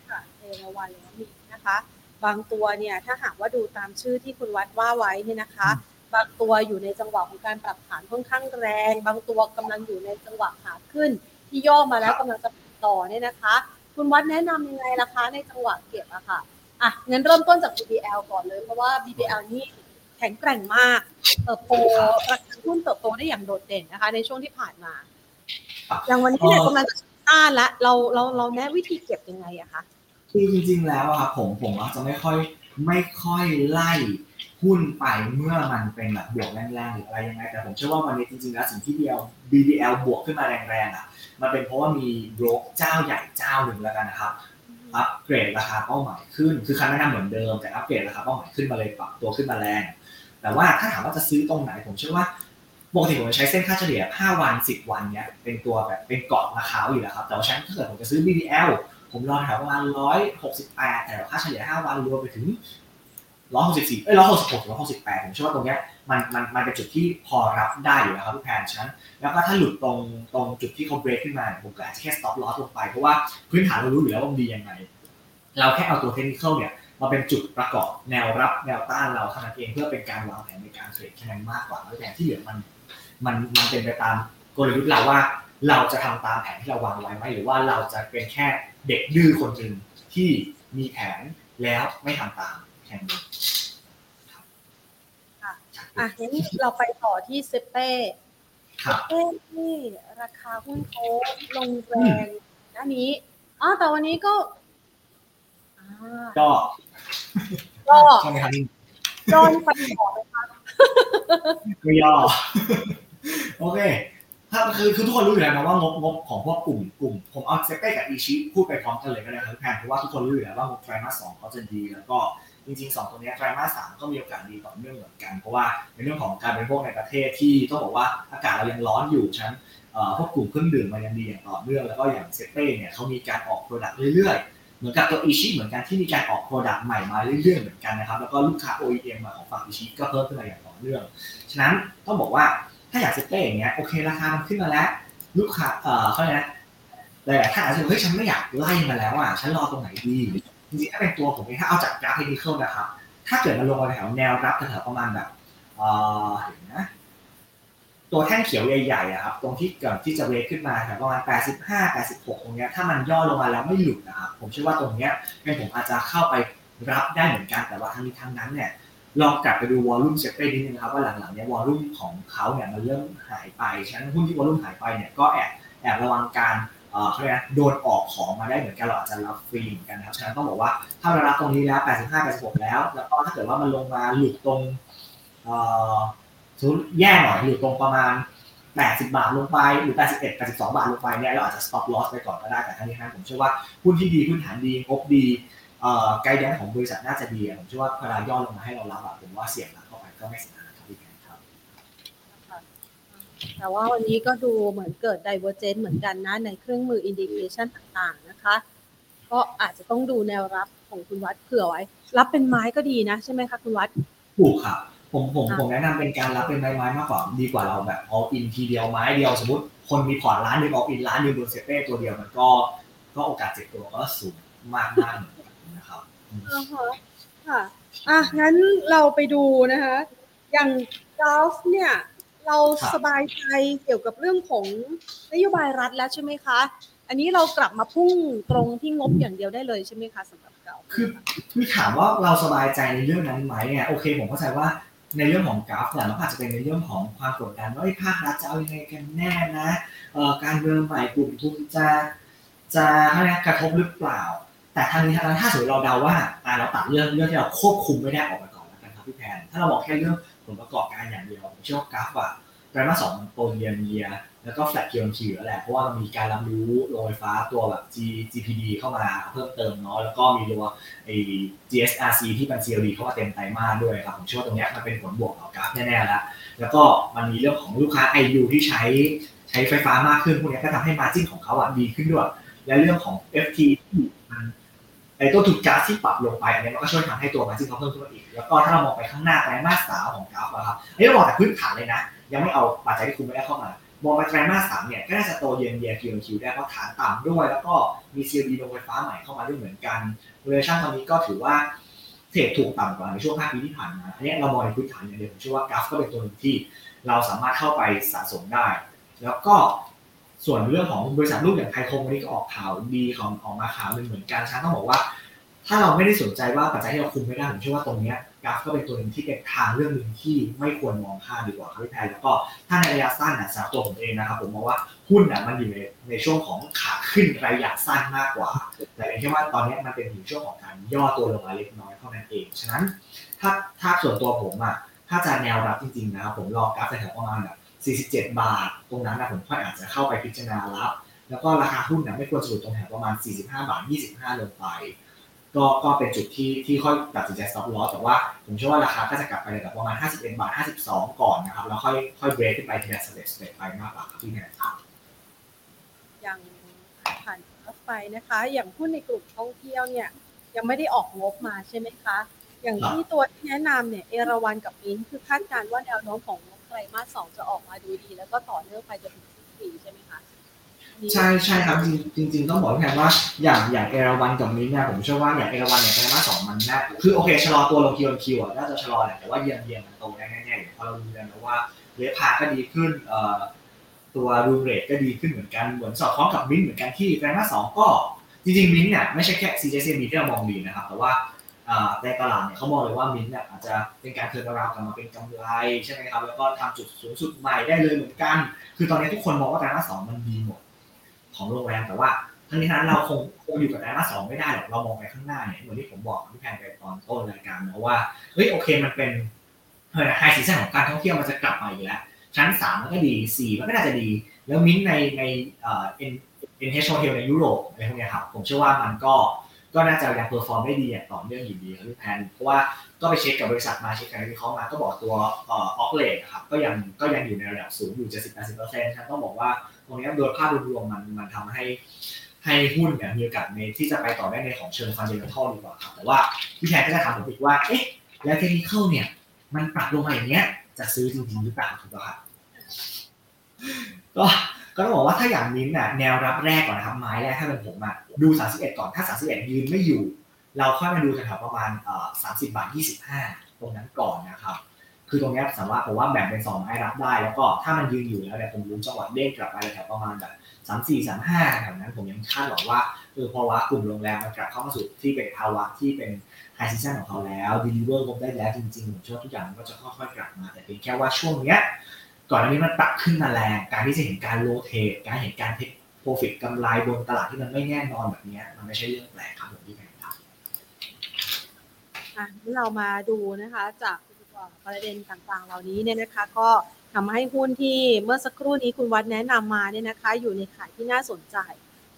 ค่ะเอราวันแล้วมีนะคะ บางตัวเนี่ยถ้าหากว่าดูตามชื่อที่คุณวัดว่าไว้เนี่ยนะคะ บางตัวอยู่ในจังหวะของการปรับฐานค่อนข้างแรง บางตัวกำลังอยู่ในจังหวะขาขึ้น ที่ย่อมาแล้วกำลังจะต่อเนี่ยนะคะ คุณวัดแนะนำยังไงล่ะคะ ในจังหวะเก็บอะค่ะอะงั้นเริ่มต้นจาก BBL ก่อนเลย เพราะว่า BBL นี่แข็งแกร่งมากเติบโตราคาหุ้นเติบโตได้อย่างโดดเด่นนะคะ ในช่วงที่ผ่านมาครับอย่างวันนี้เนี่ยกำลังจะต้านละเราเราเราแนะวิธีเก็บยังไงอะคะคือจริงๆแล้วอะครับผมผมอาจจะไม่ค่อยไม่ค่อยไล่ หุ้นไปเมื่อมันเป็นแบบบวกแรงๆหรืออะไรยังไง แต่ผมเชื่อว่าวันนี้จริงๆแล้วสิ่งที่ BL BBL บวกขึ้นมาแรงๆอะมันเป็นเพราะว่ามีโบรกเจ้าใหญ่เจ้าหนึ่งแล้วกันนะครับอัปเกรดราคาเป้าหมายขึ้น คือคำแนะนำเหมือนเดิมแต่อัปเกรดราคาเป้าหมายขึ้นมาเลยปรับตัวขึ้นมาแรง แต่ว่าถ้าถามว่าจะซื้อตรงไหนผมเชื่อว่าปกติผมจะใช้เส้นค่าเฉลี่ย 5 วัน 10 วันเนี้ยเป็นตัวแบบเป็นเกาะราคาอยู่แล้วครับ แต่ว่าฉันถ้าเกิดผมจะซื้อ BBL ผมรอแถวประมาณ168 แต่ค่าเฉลี่ย 5 วันรวมไปถึง 164เอ้ย166ถึง168ผมเชื่อว่าตรงเนี้ยมันมันมันเป็นจุดที่พอรับได้อยู่แล้วครับพี่แพนฉะนั้นแล้วก็ถ้าหลุดตรงตรงจุดที่เขาเบรกขึ้นมาผมก็อาจจะแค่ stop loss ลงไปเพราะว่าพื้นฐานเรารู้อยู่แล้วว่ามันดียังไง เราแค่เอาตัวเทคนิคเนี่ยมาเป็นจุดประกอบแนวรับแนวต้านเราเท่านั้นเองเพื่อเป็นการวางแผนในการเทรดแค่นั้นมากกว่าแล้วแต่ที่เหลือมันมันมันเป็นไปตามกลยุทธ์เราว่าเราจะทำตามแผนที่เราวางไว้ไหมหรือว่าเราจะเป็นแค่เด็กดื้อคนหนึ่งที่มีแผนแล้วไม่ทำตาม แค่นี้ครับอะงั้นเราไปต่อที่เซเป้ครับเอ้นี่ราคาหุ้นเขาลงแรงหน้านี้อ๋อแต่วันนี้ก็อ่าก็ก็ใช่ไหมครับย้อนไปต่อเลยค่ะก็ย่อโอเคถ้าคือคือทุกคนรู้อยู่แล้วนะว่างบงบของพวกกลุ่มกลุ่ม ผมเอาเซเป้กับอีชิพูดไปพร้อมกันเลยก็ได้ครับพี่แพนเพราะว่าทุกคนรู้อยู่แล้วว่างบไตรมาสสองเขาจะดีแล้วก็ จริงๆสองตัวนี้ไตรมาสสามก็มีโอกาสดีต่อเนื่องเหมือนกัน เพราะว่าในเรื่องของการบริโภคในประเทศที่ต้องบอกว่าอากาศเรายังร้อนอยู่ฉะนั้นพวกกลุ่มเครื่องดื่มมันยังดีอย่างต่อเนื่องแล้วก็อย่างเซ็ปเป้เนี่ยเขามีการออก product เรื่อยๆ เหมือนกับตัวอิชิเหมือนกันที่มีการออก product ใหม่มาเรื่อยๆเหมือนกันนะครับแล้วก็ลูกค้า OEM มาของฝั่งอิชิก็เพิ่มขึ้นมาอย่างต่อเนื่องฉะนั้นต้องบอกว่าถ้าอย่างเซ็ปเป้อย่างเงี้ยโอเคราคามันขึ้นมาแล้ว ลูกค้าเอ่อเขาเรียกนะหลายๆท่านอาจจะเฮ้ยฉันไม่อยากไล่มาแล้วอะฉันรอตรงไหนดี จริงๆถ้าเป็นตัวผมเองถ้าเอาจากกราฟเทคนิคนะครับ ถ้าเกิดมันลงมาแถวแนวรับแถวประมาณแบบเออเห็นนะตัวแท่งเขียวใหญ่ๆอะครับ ตรงที่เกิดที่จะเวกขึ้นมาแถวประมาณ 85 86 ตรงเนี้ยถ้ามันย่อลงมาแล้วไม่หลุดนะครับผมเชื่อว่าตรงเนี้ยเป็นผมอาจจะเข้าไปรับได้เหมือนกันแต่ว่าทั้งนี้ทั้งนั้นเนี่ยลองกลับไปดูวอลลุ่มเซฟเป้นิดนึงนะครับว่าหลังๆเนี้ยวอลลุ่มของเขาเนี่ยมันเริ่มหายไป ฉะนั้นหุ้นที่วอลลุ่มหายไปเนี่ยก็แอบแอบระวังการ เขาเรียกนะโดนออกของมาได้เหมือนกันเราอาจจะรับฟรีเหมือนกันนะครับฉะนั้นต้องบอกว่าถ้าเรารับตรงนี้แล้ว 85 86 แล้ว แล้วก็ถ้าเกิดว่ามันลงมาหลุดตรงสมมติแย่หน่อยหลุดตรงประมาณ 80 บาทลงไปหรือ 81 82 บาทลงไปเนี่ยเราอาจจะ stop loss ไปก่อนก็ได้แต่ทั้งนี้ทั้งนั้นผมเชื่อว่าหุ้นที่ดีพื้นฐานดีงบดีไกด์แดนของบริษัทน่าจะดีผมเชื่อว่าเวลาย่อลงมาให้เรารับผมว่าเสี่ยงรับเข้าไปก็ไม่เสียหายครับพี่แพนครับ แต่ว่าวันนี้ก็ดูเหมือนเกิด divergence เหมือนกันนะ ในเครื่องมือ indication ต่างๆ นะคะ ก็อาจจะต้องดูแนวรับของคุณวัดเผื่อไว้ รับเป็นไม้ก็ดีนะ ใช่ไหมคะคุณวัด ถูกครับผมผมค่ะผมแนะนำเป็นการรับเป็นไม้ไม้มากกว่าดีกว่าเราแบบ all in ทีเดียวไม้เดียวสมมติคนมีพอร์ตล้านหนึ่ง all in ล้านหนึ่งบนเซเป้ตัวเดียวมันก็ ก็โอกาสเจ็บตัวก็สูงมากมากๆเหมือนกันนะครับอืมอ่าฮะค่ะอะงั้นเราไปดูนะคะ อย่างกอล์ฟเนี่ย เราสบายใจเกี่ยวกับเรื่องของนโยบายรัฐแล้วใช่ไหมคะ อันนี้เรากลับมาพุ่งตรงที่งบอย่างเดียวได้เลยใช่ไหมคะสำหรับเกาคือคือถามว่าเราสบายใจในเรื่องนั้นไหมเนี่ยโอเค ผมเข้าใจว่าในเรื่องของกราฟเนี่ยมันอาจจะเป็นในเรื่องของความกดดันว่าไอ้ภาครัฐจะเอายังไงกันแน่นะเอ่อการเมืองใหม่กลุ่มทุนจะจะอะไรกระทบหรือเปล่า แต่ทั้งนี้ทั้งนั้นถ้าสมมติเราเดาว่าเราตัดเรื่องเรื่องที่เราควบคุมไม่ได้ออกไปก่อนแล้วกันครับพี่แพนถ้าเราบอกแค่เรื่องผ ลประกอบการอย่างเดียวผมเชื่อว่า GULF อะไตรมาสสองมันโตเยียเยียแล้วก็ flat Q Q แล้วแหละเพราะว่ามันมีการรับรู้โรงไฟฟ้าตัวแบบ GPD เข้ามาเพิ่มเติมเนาะแล้วก็มีตัวไอ้ GSRC ที่เป็น COD เข้ามาเต็มไตรมาสด้วยครับผมเชื่อว่าตรงนี้มันเป็นผลบวกต่อ GULF แน่ๆแล้วแล้วก็มันมีเรื่องของลูกค้า IU ที่ใช้ใช้ไฟฟ้ามากขึ้นพวกนี้ก็ทำให้ margin ของเขาอะดีขึ้นด้วย และเรื่องของ FT ที่ มันไอ้ตัวถูกก๊าซที่ปรับลงไปอันนี้มันก็ช่วยทำให้ตัวมาจิ้นเขาเพิ่มขึ้นมาอีก แล้วก็ถ้าเรามองไปข้างหน้าไตรมาสสามของกราฟนะครับอันนี้เราบอกแต่พื้นฐานเลยนะ ยังไม่เอาปัจจัยที่คุณไม่ได้เข้ามามองไปไตรมาสสามเนี่ยก็น่าจะโตเย็นเยียคิวคิวได้เพราะฐานต่ำด้วย แล้วก็มี CLD โรงไฟฟ้าใหม่เข้ามาด้วยเหมือนกันเวอร์ชันตอนนี้ก็ถือว่าเทรดถูกต่ำกว่าในช่วง 5 ปีที่ผ่านมาอันนี้เรามองในพื้นฐานอย่างเดียวผมเชื่อว่ากราฟก็เป็นตัวหนึ่งที่เราสามารถเข้าไปสะสมได้ แล้วก็ ส่วนเรื่องของบริษัทลูกอย่างไทยคมวันนี้ก็ออกข่าวดีของออกมาข่าวหนึ่งเหมือนกันฉันต้องบอกว่า ถ้าเราไม่ได้สนใจว่าปัจจัยที่เราคุมไม่ได้ผมเชื่อว่าตรงนี้กราฟก็เป็นตัวหนึ่งที่เป็นทางเรื่องหนึ่งที่ไม่ควรมองข้ามดีกว่าครับพี่แพนแล้วก็ถ้าในระยะสั้นนะสำหรับตัวผมเองนะครับผมมองว่าหุ้นน่ะมันอยู่ในในช่วงของขาขึ้นระยะสั้นมากกว่า แต่เพียงแค่ว่าตอนนี้มันเป็นอยู่ช่วงของการย่อตัวลงมาเล็กน้อยเท่านั้นเองฉะนั้นถ้าถ้าส่วนตัวผมอะถ้าจะแนวรับจริงๆนะครับผมรอ GULF แถวประมาณแบบ 47 บาท ตรงนั้นนะผมค่อยอาจจะเข้าไปพิจารณารับ แล้วก็ราคาหุ้นนะไม่ควรจะหลุดตรงแถวประมาณ 45 บาท 25 ลงไป ก็ก็เป็นจุดที่ที่ค่อยตัดสินใจ stop loss แต่ว่าผมเชื่อว่าราคาก็จะกลับไประดับประมาณ 51 บาท 52 ก่อนนะครับ แล้วค่อยค่อยเบรกขึ้นไปทีละ step step ไปมากกว่าครับที่เนี่ยครับอย่างผ่านรถไฟนะคะ อย่างหุ้นในกลุ่มท่องเที่ยวเนี่ยยังไม่ได้ออกงบมาใช่ไหมคะ อย่างที่ตัวที่แนะนำเนี่ยเอราวัณกับมิ้นท์คือคาดการณ์ว่าแนวโน้มของงบ ไตรมาสสองจะออกมาดูดี แล้วก็ต่อเนื่องไปจนถึงสิ้นปีใช่ไหมคะใช่ใช่ครับจริงจริงๆต้องบอกพี่แพนว่าอย่างอย่างเอราวัณกับมิ้นท์เนี่ยผมเชื่อว่าอย่างเอราวัณเนี่ยไตรมาสสองมันน่าคือโอเคชะลอตัวลง Q Q อะน่าจะชะลอแหละแต่ว่าเยียงเยียงมันโตแน่ๆอยู่เพราะเราดูแล้วว่าเวพาก็ดีขึ้นเอ่อตัว room rate ก็ดีขึ้นเหมือนกันเหมือนสอดคล้องกับมิ้นท์เหมือนกันที่ไตรมาสสองก็จริงๆมิ้นท์เนี่ยไม่ใช่แค่ CJCB ที่เรามองดีนะครับแต่ว่า ในตลาดเนี่ยเขามองเลยว่ามิ้นท์เนี่ยอาจจะเป็นการ turnaround กลับมาเป็นกำไรใช่ไหมครับแล้วก็ทำจุดสูงสุดใหม่ได้เลยเหมือนกัน คือตอนนี้ทุกคนมองว่าไตรมาสสองมันดีหมดของโรงแรมแต่ว่าทั้งนี้นั้นเราคงคงอยู่กับไตรมาสสองไม่ได้หรอกเรามองไปข้างหน้าเนี่ยเหมือนที่ผมบอกพี่แพนไปตอนต้นรายการนะว่าเฮ้ยโอเคมันเป็น high season ของการท่องเที่ยวมันจะกลับมาอีกแล้วฉะนั้นสามมันก็ดีสี่มันก็น่าจะดี แล้วมิ้นท์ในในเอ่อ N NH Hotel ในยุโรปอะไรพวกนี้ครับผมเชื่อว่ามันก็ ก็น่าจะยัง perform ได้ดีอย่างต่อเนื่องอยู่ดีครับพี่แพนเพราะว่าก็ไปเช็คกับบริษัทมาเช็คกับวิเคราะห์มาก็บอกตัวออ occ rate ครับก็ยังก็ยังอยู่ในระดับสูงอยู่70-80%ครับต้องบอกว่าตรงนี้โดยภาพรวมมันมันทำให้ให้หุ้นเนี่ยมีโอกาสในที่จะไปต่อได้ในของเชิง fundamental ดีกว่าครับแต่ว่าพี่แพนก็จะถามผมอีกว่าเอ๊ะแล้วเทคนิคเนี่ยมันปรับลงมาอย่างเงี้ยจะซื้อจริงๆหรือเปล่าถูกป่ะครับก็ ก็ต้องบอกว่าถ้าอย่างมิ้นท์น่ะแนวรับแรกก่อนนะครับไม้แรกถ้าเป็นผมอะดู 31 ก่อนถ้า 31 ยืนไม่อยู่ เราค่อยมาดูแถวๆประมาณเอ่อ30บาท25ตรงนั้นก่อนนะครับคือตรงนี้สามารถผมว่าแบ่งเป็นสองไม้รับได้ แล้วก็ถ้ามันยืนอยู่แล้วเนี่ยผมรู้จังหวะเด้งกลับไปแถวประมาณแบบสามสี่สามห้าแถวนั้นผมยังคาดหวังว่าเออเพราะว่ากลุ่มโรงแรมมันกลับเข้ามาสู่ที่เป็นภาวะที่เป็นhigh season ของเขาแล้ว deliver growth ได้แล้วจริงๆผมเชื่อทุกอย่างมันก็จะค่อยๆกลับมา แต่เพียงแค่ว่าช่วงเนี้ย ก่อนหน้านี้มันปรับขึ้นมาแรงการที่จะเห็นการ rotate การเห็นการ take profit กำไรบนตลาดที่มันไม่แน่นอนแบบนี้มันไม่ใช่เรื่องแปลกครับผมพี่แพนครับอะงั้นเรามาดูนะคะจากประเด็นต่างๆ เหล่านี้เนี่ยนะคะก็ทำให้หุ้นที่เมื่อสักครู่นี้คุณวัดแนะนำมาเนี่ยนะคะ อยู่ในข่ายที่น่าสนใจ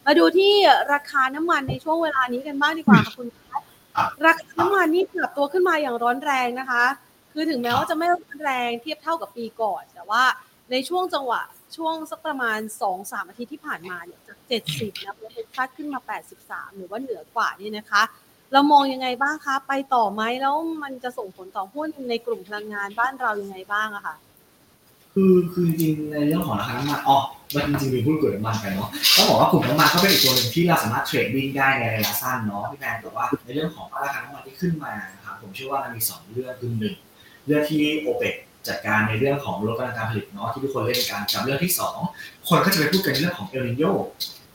มาดูที่ราคาน้ำมันในช่วงเวลานี้กันบ้างดีกว่าค่ะคุณวัดราคาน้ำมันนี่ปรับตัวขึ้นมาอย่างร้อนแรงนะคะ คือถึงแม้ว่าจะไม่ร้อนแรงเทียบเท่ากับปีก่อน แต่ว่าในช่วงจังหวะช่วงสักประมาณ 2-3อาทิตย์ที่ผ่านมาเนี่ยจาก 70นะแล้วเป็นคัดขึ้นมา 83 หรือว่าเหนือกว่านี่นะคะ เรามองยังไงบ้างคะ ไปต่อไหมแล้วมันจะส่งผลต่อหุ้นในกลุ่มพลังงานบ้านเรายังไงบ้างอะคะคือคือจริงในเรื่องของราคาน้ำมันอ๋อมันจริงๆมีหุ้นกลุ่มน้ำมันไปเนาะต้องบอกว่ากลุ่มน้ำมันก็เป็นอีกตัวหนึ่งที่เราสามารถเทรดดิ้งได้ในระยะสั้นเนาะพี่แพนแต่ว่าในเรื่องของราคาน้ำมันที่ขึ้นมานะครับผมเชื่อว่ามันมีสองเรื่องคือหนึ่ง เรื่องที่โอเปกจัดการในเรื่องของลดกำลังการผลิตเนาะที่ทุกคนเล่นกันกับเรื่องที่สองคนก็จะไปพูดกันเรื่องของเอลนิโย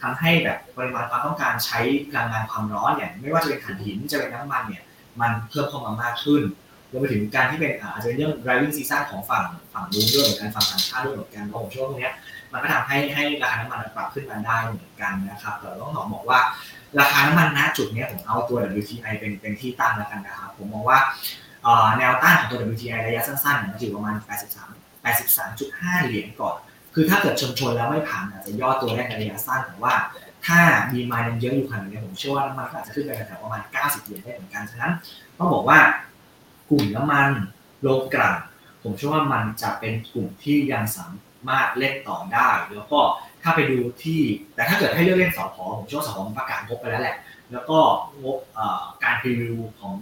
ทำให้แบบปริมาณความต้องการใช้พลังงานความร้อนอย่างไม่ว่าจะเป็นถ่านหินจะเป็นน้ำมันเนี่ยมันเพิ่มเข้ามามากขึ้นวมไปถึงการที่เป็นอาจจะเป็นเรื่อง driving season ของฝั่งฝั่งนู้นด้วยเหมือนกันฝั่งต่างชาติด้วยเหมือนกันเพราะผมเชื่อว่าตรงเนี้ยมันก็ทำให้ให้ราคาน้ำมันปรับขึ้นมาได้เหมือนกันนะครับแต่ต้องขอบอกว่าราคาน้ำมันณจุดเนี้ยผมเอาตัว WTI เป็นเป็นที่ตั้งแล้วกันนะครับผมมองว่า แนวต้านของตัว WTI ระยะสั้นๆเนี่ยมันอยู่ประมาณ 83 83.5 เหรียญก่อน คือถ้าเกิดชนชนแล้วไม่ผ่านอาจจะย่อตัวได้ในระยะสั้นแต่ว่า ถ้าดีมายังเยอะอยู่ขนาดนี้ผมเชื่อว่าน้ำมันก็อาจจะขึ้นไปแถวประมาณ 90 เหรียญได้เหมือนกัน ฉะนั้นต้องบอกว่ากลุ่มน้ำมันโลงกลั่นผมเชื่อว่ามันจะเป็นกลุ่มที่ยังสามารถเล่นต่อได้แล้วก็ถ้าไปดูที่แต่ถ้าเกิดให้เลือกเล่นสอพผมเชื่อว่าสพมันประกาศงบไปแล้วแหละ แล้วก็งบการพรีวิวของ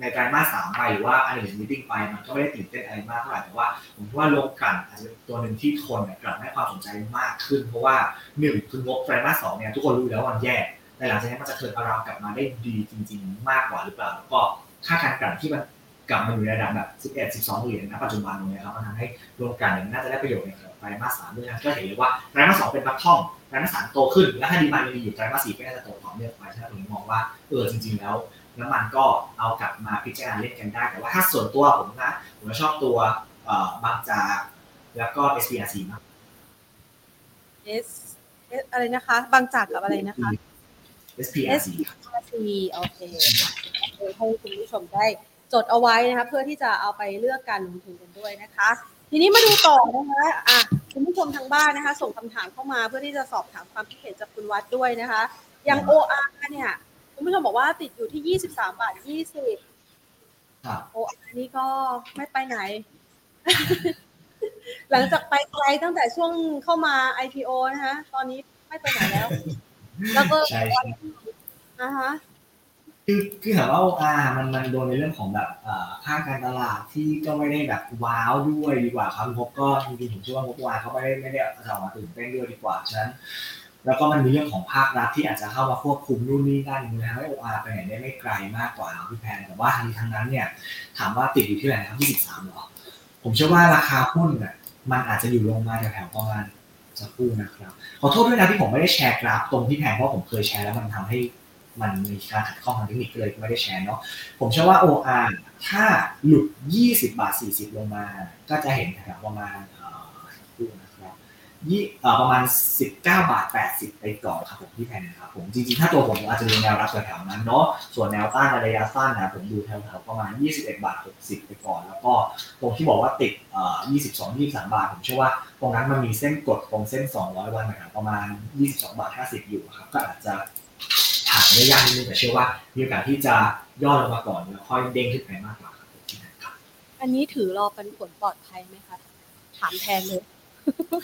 ในไตรมาสสามไปหรือว่าอันนี้มิทติ้งไปมันก็ไม่ได้ตื่นเต้นอะไรมากเท่าไหร่แต่ว่าผมว่าโลงกลั่นอาจจะเป็นตัวหนึ่งที่คนกลับให้ความสนใจมากขึ้น เพราะว่าหนึ่งคืองบไตรมาสสองเนี่ยทุกคนรู้อยู่แล้ววันแย่แต่หลังจากนี้มันจะเทิร์นอาราวกลับมาได้ดีจริง ๆ มากกว่าหรือเปล่าแล้วก็ค่าการกลั่นที่มันกลับมาอยู่ในระดับแบบ11 12 เหรียญณปัจจุบันตรงนี้ครับมันทำให้โรงกลั่นเนี่ยน่าจะได้ประโยชน์ในไตรมาสสามด้วยนะก็เห็นเลยว่าไตรมาสสองเป็นบัคท่อมไตรมาสสามโตขึ้น แล้วถ้าดีมายังดีอยู่ไตรมาสสี่ก็น่าจะโตต่อเนื่องไปฉะนั้นผมมองว่าเออจริง ๆ แล้ว น้ำมันก็เอากลับมาพิจารณาเล่นกันได้ แต่ว่าถ้าส่วนตัวผมนะ ผมชอบตัวเอ่อบางจากแล้วก็ SPRC มาก S S อะไรนะคะ บางจากกับอะไรนะคะ SPRC ครับ C โอเคเดี๋ยวให้คุณผู้ชมได้จดเอาไว้นะคะเพื่อที่จะเอาไปเลือกการลงทุนกันด้วยนะคะ ทีนี้มาดูต่อนะคะอะคุณผู้ชมทางบ้านนะคะ ส่งคำถามเข้ามาเพื่อที่จะสอบถามความคิดเห็นจากคุณวัดด้วยนะคะ อย่าง OR เนี่ย คุณผู้ชมบอกว่าติดอยู่ที่23บาท20ครับ OR นี่ก็ไม่ไปไหน หลังจากไปไกลตั้งแต่ช่วงเข้ามา IPO นะคะตอนนี้ไม่ไปไหนแล้ว แล้วก็ใช่ใช่นะคะคือคือถามว่า OR มันมันโดนในเรื่องของแบบเอ่อค่าการตลาดที่ก็ไม่ได้แบบว้าวด้วยดีกว่าครับงบก็จริงๆผมเชื่อว่างบ OR เขาไม่ได้ไม่ได้จะออกมาตื่นเต้นด้วยดีกว่าฉะนั้น แล้วก็มันมีเรื่องของภาครัฐที่อาจจะเข้ามาควบคุมนู่นนี่นั่นนทำให้ OR ไปไหนได้ไม่ไกลมากกว่าพี่แพนแต่ว่าทั้งนี้ทั้งนั้นเนี่ยถามว่าติดอยู่ที่ไหนครับ23หรอผมเชื่อว่าราคาหุ้นน่ะมันอาจจะอยู่ลงมาแถวๆประมาณสักครู่นะครับขอโทษด้วยนะที่ผมไม่ได้แชร์กราฟตรงที่แพงเพราะผมเคยแชร์แล้วมันทำให้มันมีการขัดข้องทางเทคนิคเลยไม่ได้แชร์เนาะผมเชื่อว่า OR ถ้าหลุด 20 บาท 40 ลงมา ก็จะเห็นแถวประมาณ ยี่ประมาณ 19 บาท 80 ไปก่อนครับผมที่แพนนะครับผมจริงๆ ถ้าตัวผมอาจจะดูแนวรับแถวๆนั้นเนาะส่วนแนวต้านระยะสั้นนะผมดูแถวๆประมาณ 21 บาท 60 ไปก่อน แล้วก็ตรงที่บอกว่าติดอ่อ22 23 บาท ผมเชื่อว่าตรงนั้นมันมีเส้นกดตรงเส้น 200 วันนะครับประมาณ 22 บาท 50 อยู่ครับก็อาจจะผ่านได้ยากนิดนึงแต่เชื่อว่ามีโอกาสที่จะย่อลงมาก่อนแล้วค่อยเด้งขึ้นไปมากกว่าครับผมที่นั่นครับอันนี้ถือรอปันผลปลอดภัยไหมคะถามแทนเลย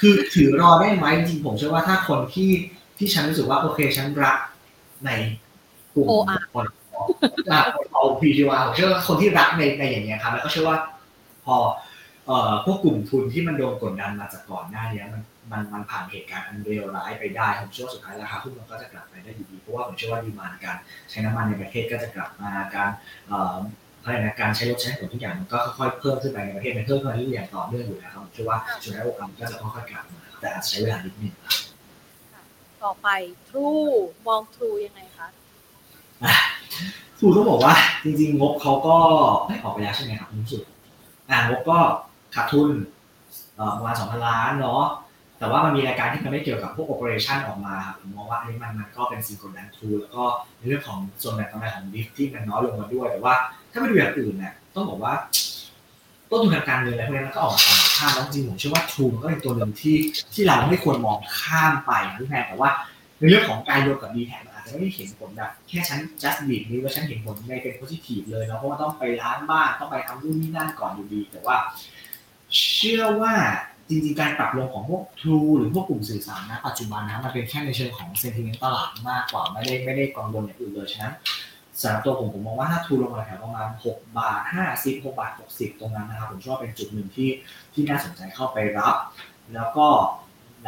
คือถือรอได้ไหมจริงๆผมเชื่อว่าถ้าคนที่ที่ฉันรู้สึกว่าโอเคฉันรักในกลุ่ม OR คนอ่าเอาพีดีว่าผมเชื่อว่าคนที่รักในในอย่างเงี้ยครับ แล้วก็เชื่อว่าพอเอ่อพวกกลุ่มทุนที่มันโดนกดดันมาจากก่อนหน้านี้มันมันมันผ่านเหตุการณ์อันเลวร้ายไปได้ผมเชื่อว่าสุดท้ายราคาหุ้นมันก็จะกลับไปได้อยู่ดีเพราะว่าผมเชื่อว่าดีมานการใช้น้ำมันในประเทศก็จะกลับมาการเอ่ออะไรนะการใช้รถใช้ถนนทุกอย่างมันก็ค่อยๆเพิ่มขึ้นไปในประเทศมันเพิ่มขึ้นมาเรื่อยๆอย่างต่อเนื่องอยู่แล้วครับผมเชื่อว่าสุดท้ายโอกาสมันก็จะค่อยๆกลับมาแต่อาจจะใช้เวลานิดนึงครับต่อไป True มอง True ยังไงคะถูกต้องบอกว่า จริงๆงบเขาก็ไม่ออกไปแล้วใช่ไหมครับคุณสุดอ่างบก็ขาดทุนเอ่อประมาณสองพันล้านเนาะ แต่ว่ามันมีรายการที่มันไม่เกี่ยวกับพวก operation ออกมาครับผมมองว่าอันนี้มันมันก็เป็นสิ่งกดดันทูแล้วก็ในเรื่องของส่วนแบ่งกำไรของดิฟที่มันน้อยลงมาด้วย แต่ว่าถ้าไปดูอย่างอื่นเนี่ยต้องบอกว่าต้นทุนทางการเงินอะไรพวกนี้มันก็ออกมาต่ำค่าแล้วจริงผมเชื่อว่าทูมันก็เป็นตัวหนึ่งที่ที่เราไม่ควรมองข้ามไปนะพี่แพรแต่ว่าในเรื่องของการโยนกับดีแท็อาจจะไม่ได้เห็นผลแบบแค่ฉัน just b e นี้ว่าฉันเห็นผลในเป็น positive เลยเนาะเพราะว่าต้องไปร้านบ้านต้องไปทำนู่นนี่นั่นก่อนอยู่ดี แต่ว่า เชื่อว่า จริงๆ การปรับลงของพวก True หรือพวกกลุ่มสื่อสารนะปัจจุบันนะมันเป็นแค่ในเชิงของ sentiment ตลาดมากกว่าไม่ได้ไม่ได้กังวลอย่างอื่นเลยฉะนั้นสำหรับตัวผมผมมองว่าถ้า True ลงมาแถวประมาณ 6 บาท 50 6บาท 60 ตรงนั้นนะครับผมชอว่าเป็นจุดหนึ่งที่ที่น่าสนใจเข้าไปรับ แล้วก็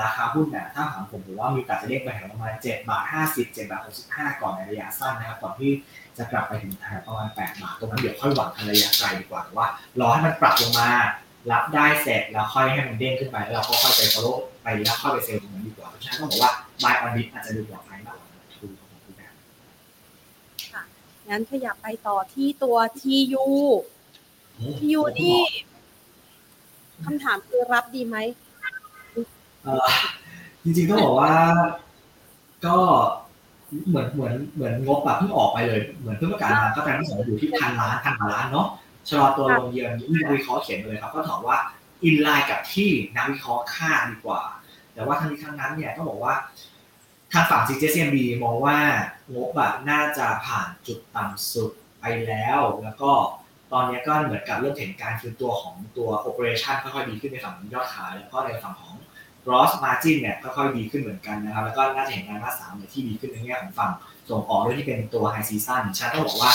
ราคาหุ้นเนี่ยถ้าถามผมผมว่ามีโอกาสจะเด้งไปแถวประมาณ 7 บาท 50 7 บาท 65 ก่อนในระยะสั้นนะครับก่อนที่จะกลับไปถึงแถวประมาณ 8 บาท ตรงนั้นเดี๋ยวค่อยหวังระยะไกลดีกว่าว่ารอให้มันปรับลงมา รับได้เสร็จแล้วค่อยให้มันเด้งขึ้นไปแล้วเราก็ค่อยไป follow ไปแล้วค่อยไปเซลล์ตรงนั้นดีกว่าเพราะฉะนั้นต้องบอกว่า buy on dip อาจจะดูปลอดภัยมากกว่าทูของผมแบบงั้นขยับไปต่อที่ตัว TU โอ้ยูนี่คำถามคือรับดีไหมเอ่อจริงๆต้องบอกว่า ก็เหมือนเหมือนเหมือนงบแบบเพิ่งออกไปเลย เหมือนเพิ่งประกาศมาก็แปลว่าสมอยู่ที่พันล้านพันกว่าล้านเนาะ ชะลอตัวลงเยือนนักวิเคราะห์เขียนมาเลยครับ ก็ถามว่าอินไลน์กับที่นักวิเคราะห์คาดดีกว่า แต่ว่าทั้งนี้ทั้งนั้นเนี่ยต้องบอกว่าทางฝั่ง CJCMB มองว่างบอะน่าจะผ่านจุดต่ำสุดไปแล้ว แล้วก็ตอนนี้ก็เหมือนกับเริ่มเห็นการคืนตัวของตัว operation ค่อยๆดีขึ้นในฝั่งยอดขาย แล้วก็ในฝั่งของ gross margin เนี่ยค่อยๆดีขึ้นเหมือนกันนะครับ แล้วก็น่าจะเห็นงานมาสามที่ดีขึ้นในแง่ของฝั่งส่งออกด้วยที่เป็นตัว high season ฉันต้องบอกว่า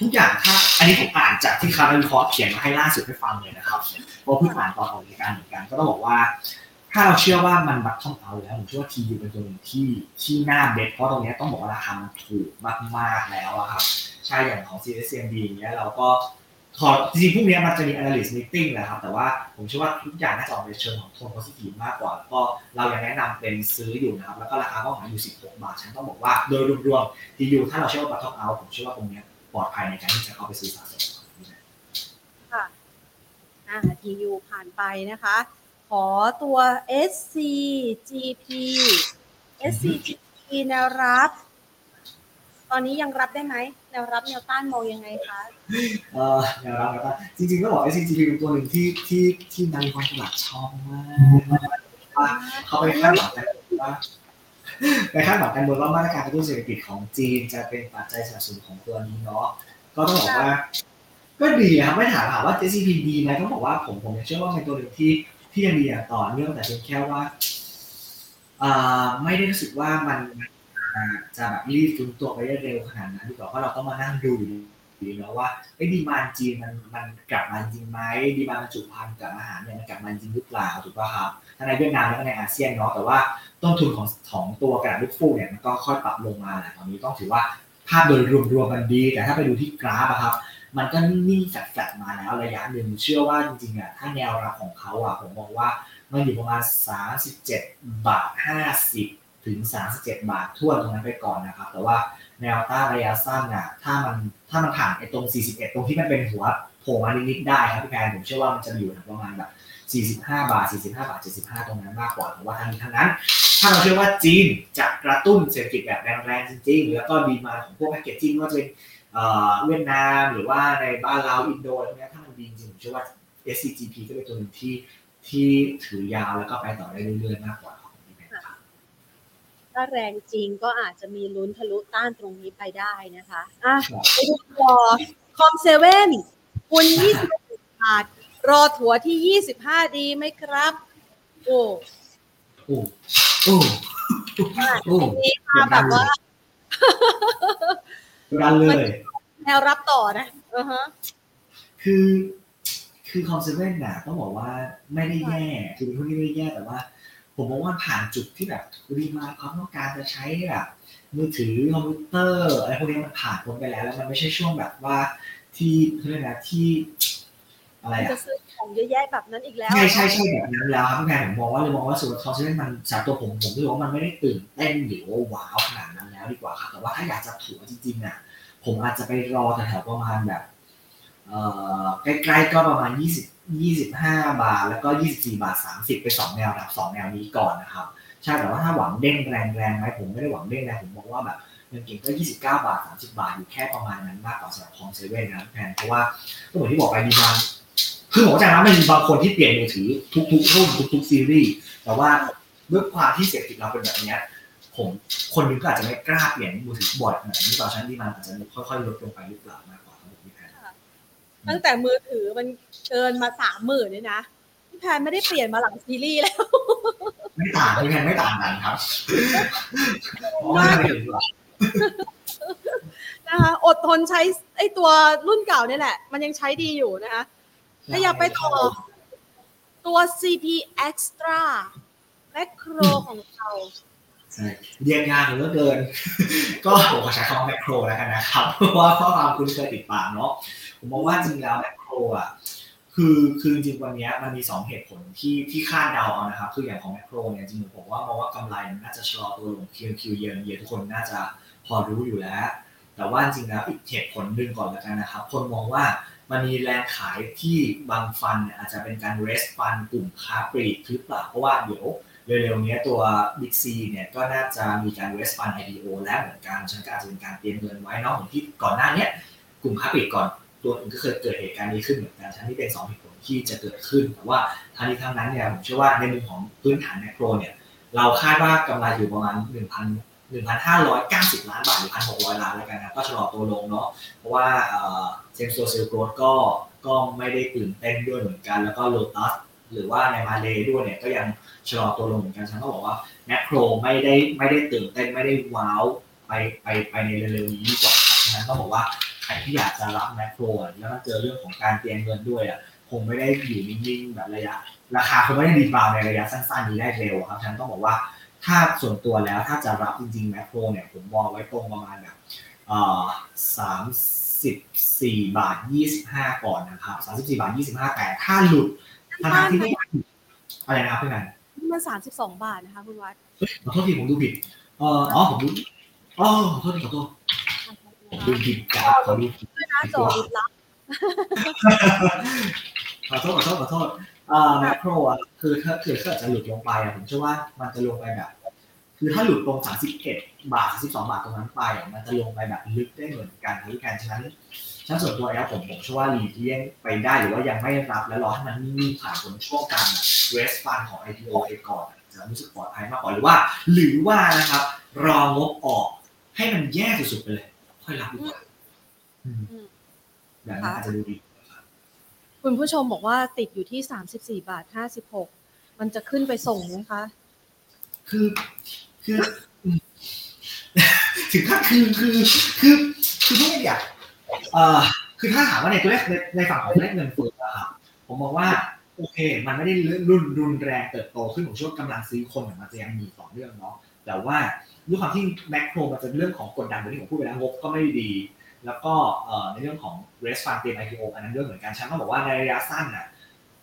ทุกอย่างถ้าอันนี้ผมอ่านจากที่คาร์วิเคราะห์เขียนมาให้ล่าสุดให้ฟังเลยนะครับเพราะเพิ่งอ่านตอนออกรายการเหมือนกัน ก็ต้องบอกว่า ถ้าเราเชื่อว่ามันบัตทอมเอาแล้วผมเชื่อว่าทียูเป็นตัวหนึ่งที่ที่น่าเบ็ดเพราะตรงนี้ต้องบอกว่าราคามันถูกมากๆแล้วอะครับใช่อย่างของ CSMB อย่างเงี้ยเราก็ขอจริงๆพรุ่งนี้มันจะมี analyst meeting แหละครับ แต่ว่าผมเชื่อว่าทุกอย่างน่าจะออกในเชิงของโทน positive มากกว่า แล้วก็เรายังแนะนำเป็นซื้ออยู่นะครับ แล้วก็ราคาเป้าหมายอยู่ 16 บาท ฉันต้องบอกว่าโดยรวมๆทียูถ้าเราเชื่อว่า bottom out ผมเชื่อว่าตรงนี้ ปลอดภัยในการที่จะเข้าไปซื้อสะสมค่ะอ่า TU ผ่านไปนะคะ ขอตัว SCGP SCGP แนวรับ ตอนนี้ยังรับได้ไหมแนวรับแนวต้านมองยังไงคะเออแนวรับนะครับจริงๆต้องบอก SCGP เป็นตัวหนึ่งที่ที่ที่นักวิเคราะห์ตลาดชอบมากเขาไปคาดหวังกันว่า ไปคาดหวังกันบนว่ามาตรการกระตุ้นเศรษฐกิจของจีนจะเป็นปัจจัยสนับสนุนของตัวนี้เนาะก็ต้องบอกว่า ก็ดีครับไม่ถามถามว่า JCP ดีไหมต้องบอกว่าผมผมยังเชื่อว่าเป็นตัวหนึ่งที่ที่ยังดีอย่างต่อเนื่องแต่เพียงแค่ว่าอ่าไม่ได้รู้สึกว่ามันจะแบบรีบฟื้นตัวไปได้เร็วขนาดนั้นดีกว่าเพราะเราต้องมานั่งดู อยู่ดีเนาะว่าไอ้ดีมานจีนมันมันกลับมาจริงไหมดีมานบรรจุภัณฑ์กับอาหารเนี่ยมันกลับมาจริงหรือเปล่าถูกป่ะครับทั้งในเวียดนามแล้วก็ในอาเซียนเนาะแต่ว่าต้นทุนของของตัวกระดาษลูกฟูกเนี่ยมันก็ค่อยปรับลงมาแหละตอนนี้ต้องถือว่าภาพโดยรวมๆมันดี แต่ถ้าไปดูที่กราฟอะครับมันก็นิ่งๆจัดๆมาแล้วระยะหนึ่งเชื่อว่าจริงๆอะถ้าแนวรับของเขาอะผมมองว่ามันอยู่ประมาณ 37 บาท 50 ถึง 37 บาททั่วตรงนั้นไปก่อนนะครับ แต่ว่า แนวต้านระยะสั้นอะถ้ามันถ้ามันผ่านไอ้ตรง 41 ตรงที่มันเป็นหัวโผล่มานิดๆได้ครับพี่แพนผมเชื่อว่ามันจะอยู่ประมาณแบบ45 บาท 45 บาท 75 ตรงนั้นมากกว่าแต่ว่าทั้งนี้ทั้งนั้น ถ้าเราเชื่อว่าจีนจะกระตุ้นเศรษฐกิจแบบแรงๆจริงๆ แล้วก็ดีมาของพวกแพคเกจจิ้งว่าจะเป็นเวียดนามหรือว่าในบ้านเราอินโดอะไรเนี้ยถ้ามันดีจริงผมเชื่อว่า SCGP ก็เป็นตัวหนึ่งที่ที่ถือยาวแล้วก็ไปต่อได้เรื่อยๆมากกว่าครับพี่แพนครับ ถ้าแรงจริงก็อาจจะมีลุ้นทะลุต้านตรงนี้ไปได้นะคะอะครับไปดูต่อคอมเซเว่นคุณ20บาทรอถัวที่25ดีไหมครับ โอ้โอ้โอ้โอ้นี่มาแบบว่าดันเลยแนวรับต่อนะอือฮะคือคือคอมเซเว่นน่ะต้องบอกว่าไม่ได้แย่คือเป็นหุ้นที่ไม่ได้แย่แต่ว่า ผมมองว่าผ่านจุดที่แบบรีมาความต้องการจะใช้แบบมือถือคอมพิวเตอร์อะไรพวกนี้มันผ่านพ้นไปแล้วแล้วมันไม่ใช่ช่วงแบบว่าที่เขาเรียกนะที่ อะไรจะอะซื้อของเยอะแยะแบบนั้นอีกแล้วใช่ใช่ใช่แบบนั้นแล้วครับพี่แพนผมมองว่าเลยมองว่าส่วนคอมเซเว่นมันสำหรับตัวผมผมรู้สึกว่ามันไม่ได้ตื่นเต้นหรือว้าวขนาดนั้นแล้วดีกว่าครับแต่ว่าถ้าอยากจะถัวจริงๆอะผมอาจจะไปรอแถวๆประมาณแบบ ใกล้ๆก็ประมาณ 20 25 บาท แล้วก็ 24 บาท 30 ไป 2 แนวแบบ2 แนวนี้ก่อนนะครับ ใช่แต่ว่าถ้าหวังเด้งแรงๆไหมผมไม่ได้หวังเด้งแรงผมบอกว่าแบบเงินเก่งก็ 29 บาท 30 บาท อยู่แค่ประมาณนั้นมากกว่าสำหรับของเซเว่นนะแพนเพราะว่าก็เหมือนที่บอกไปดีมันคือผมเข้าใจนะมันมีบางคนที่เปลี่ยนมือถือทุกๆรุ่นทุกๆซีรีส์แต่ว่าด้วยความที่เศรษฐกิจเราเป็นแบบนี้ผมคนนึงก็อาจจะไม่กล้าเปลี่ยนมือถือบ่อยขนาดนี้ต่อชั้นดีมันอาจจะค่อยๆลดลงไปหรือเปล่ามากกว่าครับผมพี่แพน ตั้งแต่มือถือมันเกินมาสามหมื่นเนี่ยนะพี่แพนไม่ได้เปลี่ยนมาหลังซีรีส์แล้ว ไม่ต่างพี่แพนไม่ต่างกันครับเพราะว่าไม่ถึงหรอกนะคะอดทนใช้ไอ้ตัวรุ่นเก่าเนี่ยแหละ มันยังใช้ดีอยู่นะคะถ้าอยากไปต่อตัว CP Extra แมคโครของเราใช่เรียนงานเหลือเกิน ก็ผมขอใช้คำว่าแมคโครแล้วกันนะครับ เพราะว่าข้อความคุณเคยติดปากเนาะ ผมมองว่าจริงแล้วแมคโครอะคือคือจริงวันนี้มันมีสองเหตุผลที่ที่คาดเดาเอานะครับคืออย่างของแมคโครเนี่ยจริงๆผมว่ามองว่ากำไรมันน่าจะชะลอตัวลง Q&Q เยนเยนทุกคนน่าจะพอรู้อยู่แล้ว แต่ว่าจริงแล้วอีกเหตุผลหนึ่งก่อนแล้วกันนะครับ คนมองว่ามันมีแรงขายที่บางฟันเนี่ยอาจจะเป็นการ rest ฟันกลุ่มค้าปลีกหรือเปล่าเพราะว่าเดี๋ยวเร็วๆนี้ตัว Big C เนี่ยก็น่าจะมีการ rest fund IPO แล้วเหมือนกันฉันก็อาจจะเป็นการเตรียมเงินไว้เนอกเหมือนที่ก่อนหน้านี้กลุ่มค้าปลีกก่อน ตัวอื่นก็เคยเกิดเหตุการณ์นี้ขึ้นเหมือนกันฉันที่เป็นสองเหตุผลที่จะเกิดขึ้นแต่ว่าทั้งนี้ทั้งนั้นเนี่ยผมเชื่อว่าในมุมของพื้นฐานแมกโรเนี่ยเราคาดว่ากำไรอยู่ประมาณ 1,000 1,590 ล้านบาทหรือ 1,600 ล้านแล้วกันนะก็ชะลอตัวลงเนาะเพราะว่า same store sale growth ก็ก็ไม่ได้ตื่นเต้นด้วยเหมือนกัน แล้วก็โลตัสหรือว่าในมาเลย์ด้วยเนี่ยก็ยังชะลอตัวลงเหมือนกันฉะนั้นก็บอกว่าแมคโครไม่ได้ไม่ได้ตื่นเต้นไม่ได้ว้าวไปไปไปในเร็วๆนี้ดีกว่าครับฉะนั้นต้องบอกว่า รที่อยากจะรับแมคโครแล้วมันเจอเรื่องของการเตรียมเงินด้วยอะคงไม่ได้อยู่นิ่งๆแบบระยะ ราคาคงไม่ได้ดีบาวในระยะสั้นๆนี้ได้เร็วครับฉะนั้นต้องบอกว่าถ้าส่วนตัวแล้วถ้าจะรับจริงๆแมคโครเนี่ยผมมองไว้ตรงประมาณแบบสามสิบสี่บาทยี่สิบห้าก่อนนะครับสามสิบสี่บาทยี่สิบห้าแต่ถ้าหลุดทางที่ไม่อะไรนะครับเพื่อนมันสามสิบสองบาทนะคะคุณวัดขอโทษทีผมดูผิดเอออ๋อผมดูอ๋อขอโทษทีขอโทษ ดูผิดจ้าขอดูผิดนะโจดลับขอโทษขอโทษขอโทษอ่าแมคโครอะคือถ้าคือถ้าจะหลุดลงไปอะผมเชื่อว่ามันจะลงไปแบบคือถ้าหลุดตรงสามสิบเอ็ดบาทสิบสองบาทตรงนั้นไป มันจะลงไปแบบลึกได้เหมือนกันที่การฉะนั้นฉันส่วนตัวแล้วผมผมเชื่อว่าหลีกเลี่ยงไปได้หรือว่ายังไม่รับแล้วรอให้มันนิ่งผ่านผลช่วงการเวสฟันของ IPO ไปก่อนจะรู้สึกปลอดภัยมากกว่าหรือว่า หรือว่านะครับ รองบออกให้มันแย่สุดๆไปเลย ค่อยรับดีกว่าอย่างนั้นอาจจะดูดีคุณผู้ชมบอกว่าติดอยู่ที่สามสิบสี่บาทห้าสิบหกมันจะขึ้นไปส่งไหมคะ คือคือถึงขั้นคือคือคือคือไม่อยากเอ่อคือถ้าถามว่าในตัวเลขในฝั่งของเลขเงินเฟ้อครับผมมองว่าโอเค มันไม่ได้รุนรุนแรงเติบโตขึ้นผมเชื่อว่ากำลังซื้อคนมันจะยังมีต่อเนื่องเนาะแต่ว่า ด้วยความที่แมคโครมันจะเรื่องของกดดันที่ผมพูดไปแล้วงบก็ไม่ดี แล้วก็ในเรื่องของ raise fund เตรียม IPO อันนั้นเรื่องเหมือนกันฉันก็บอกว่าในระยะสั้นน่ะ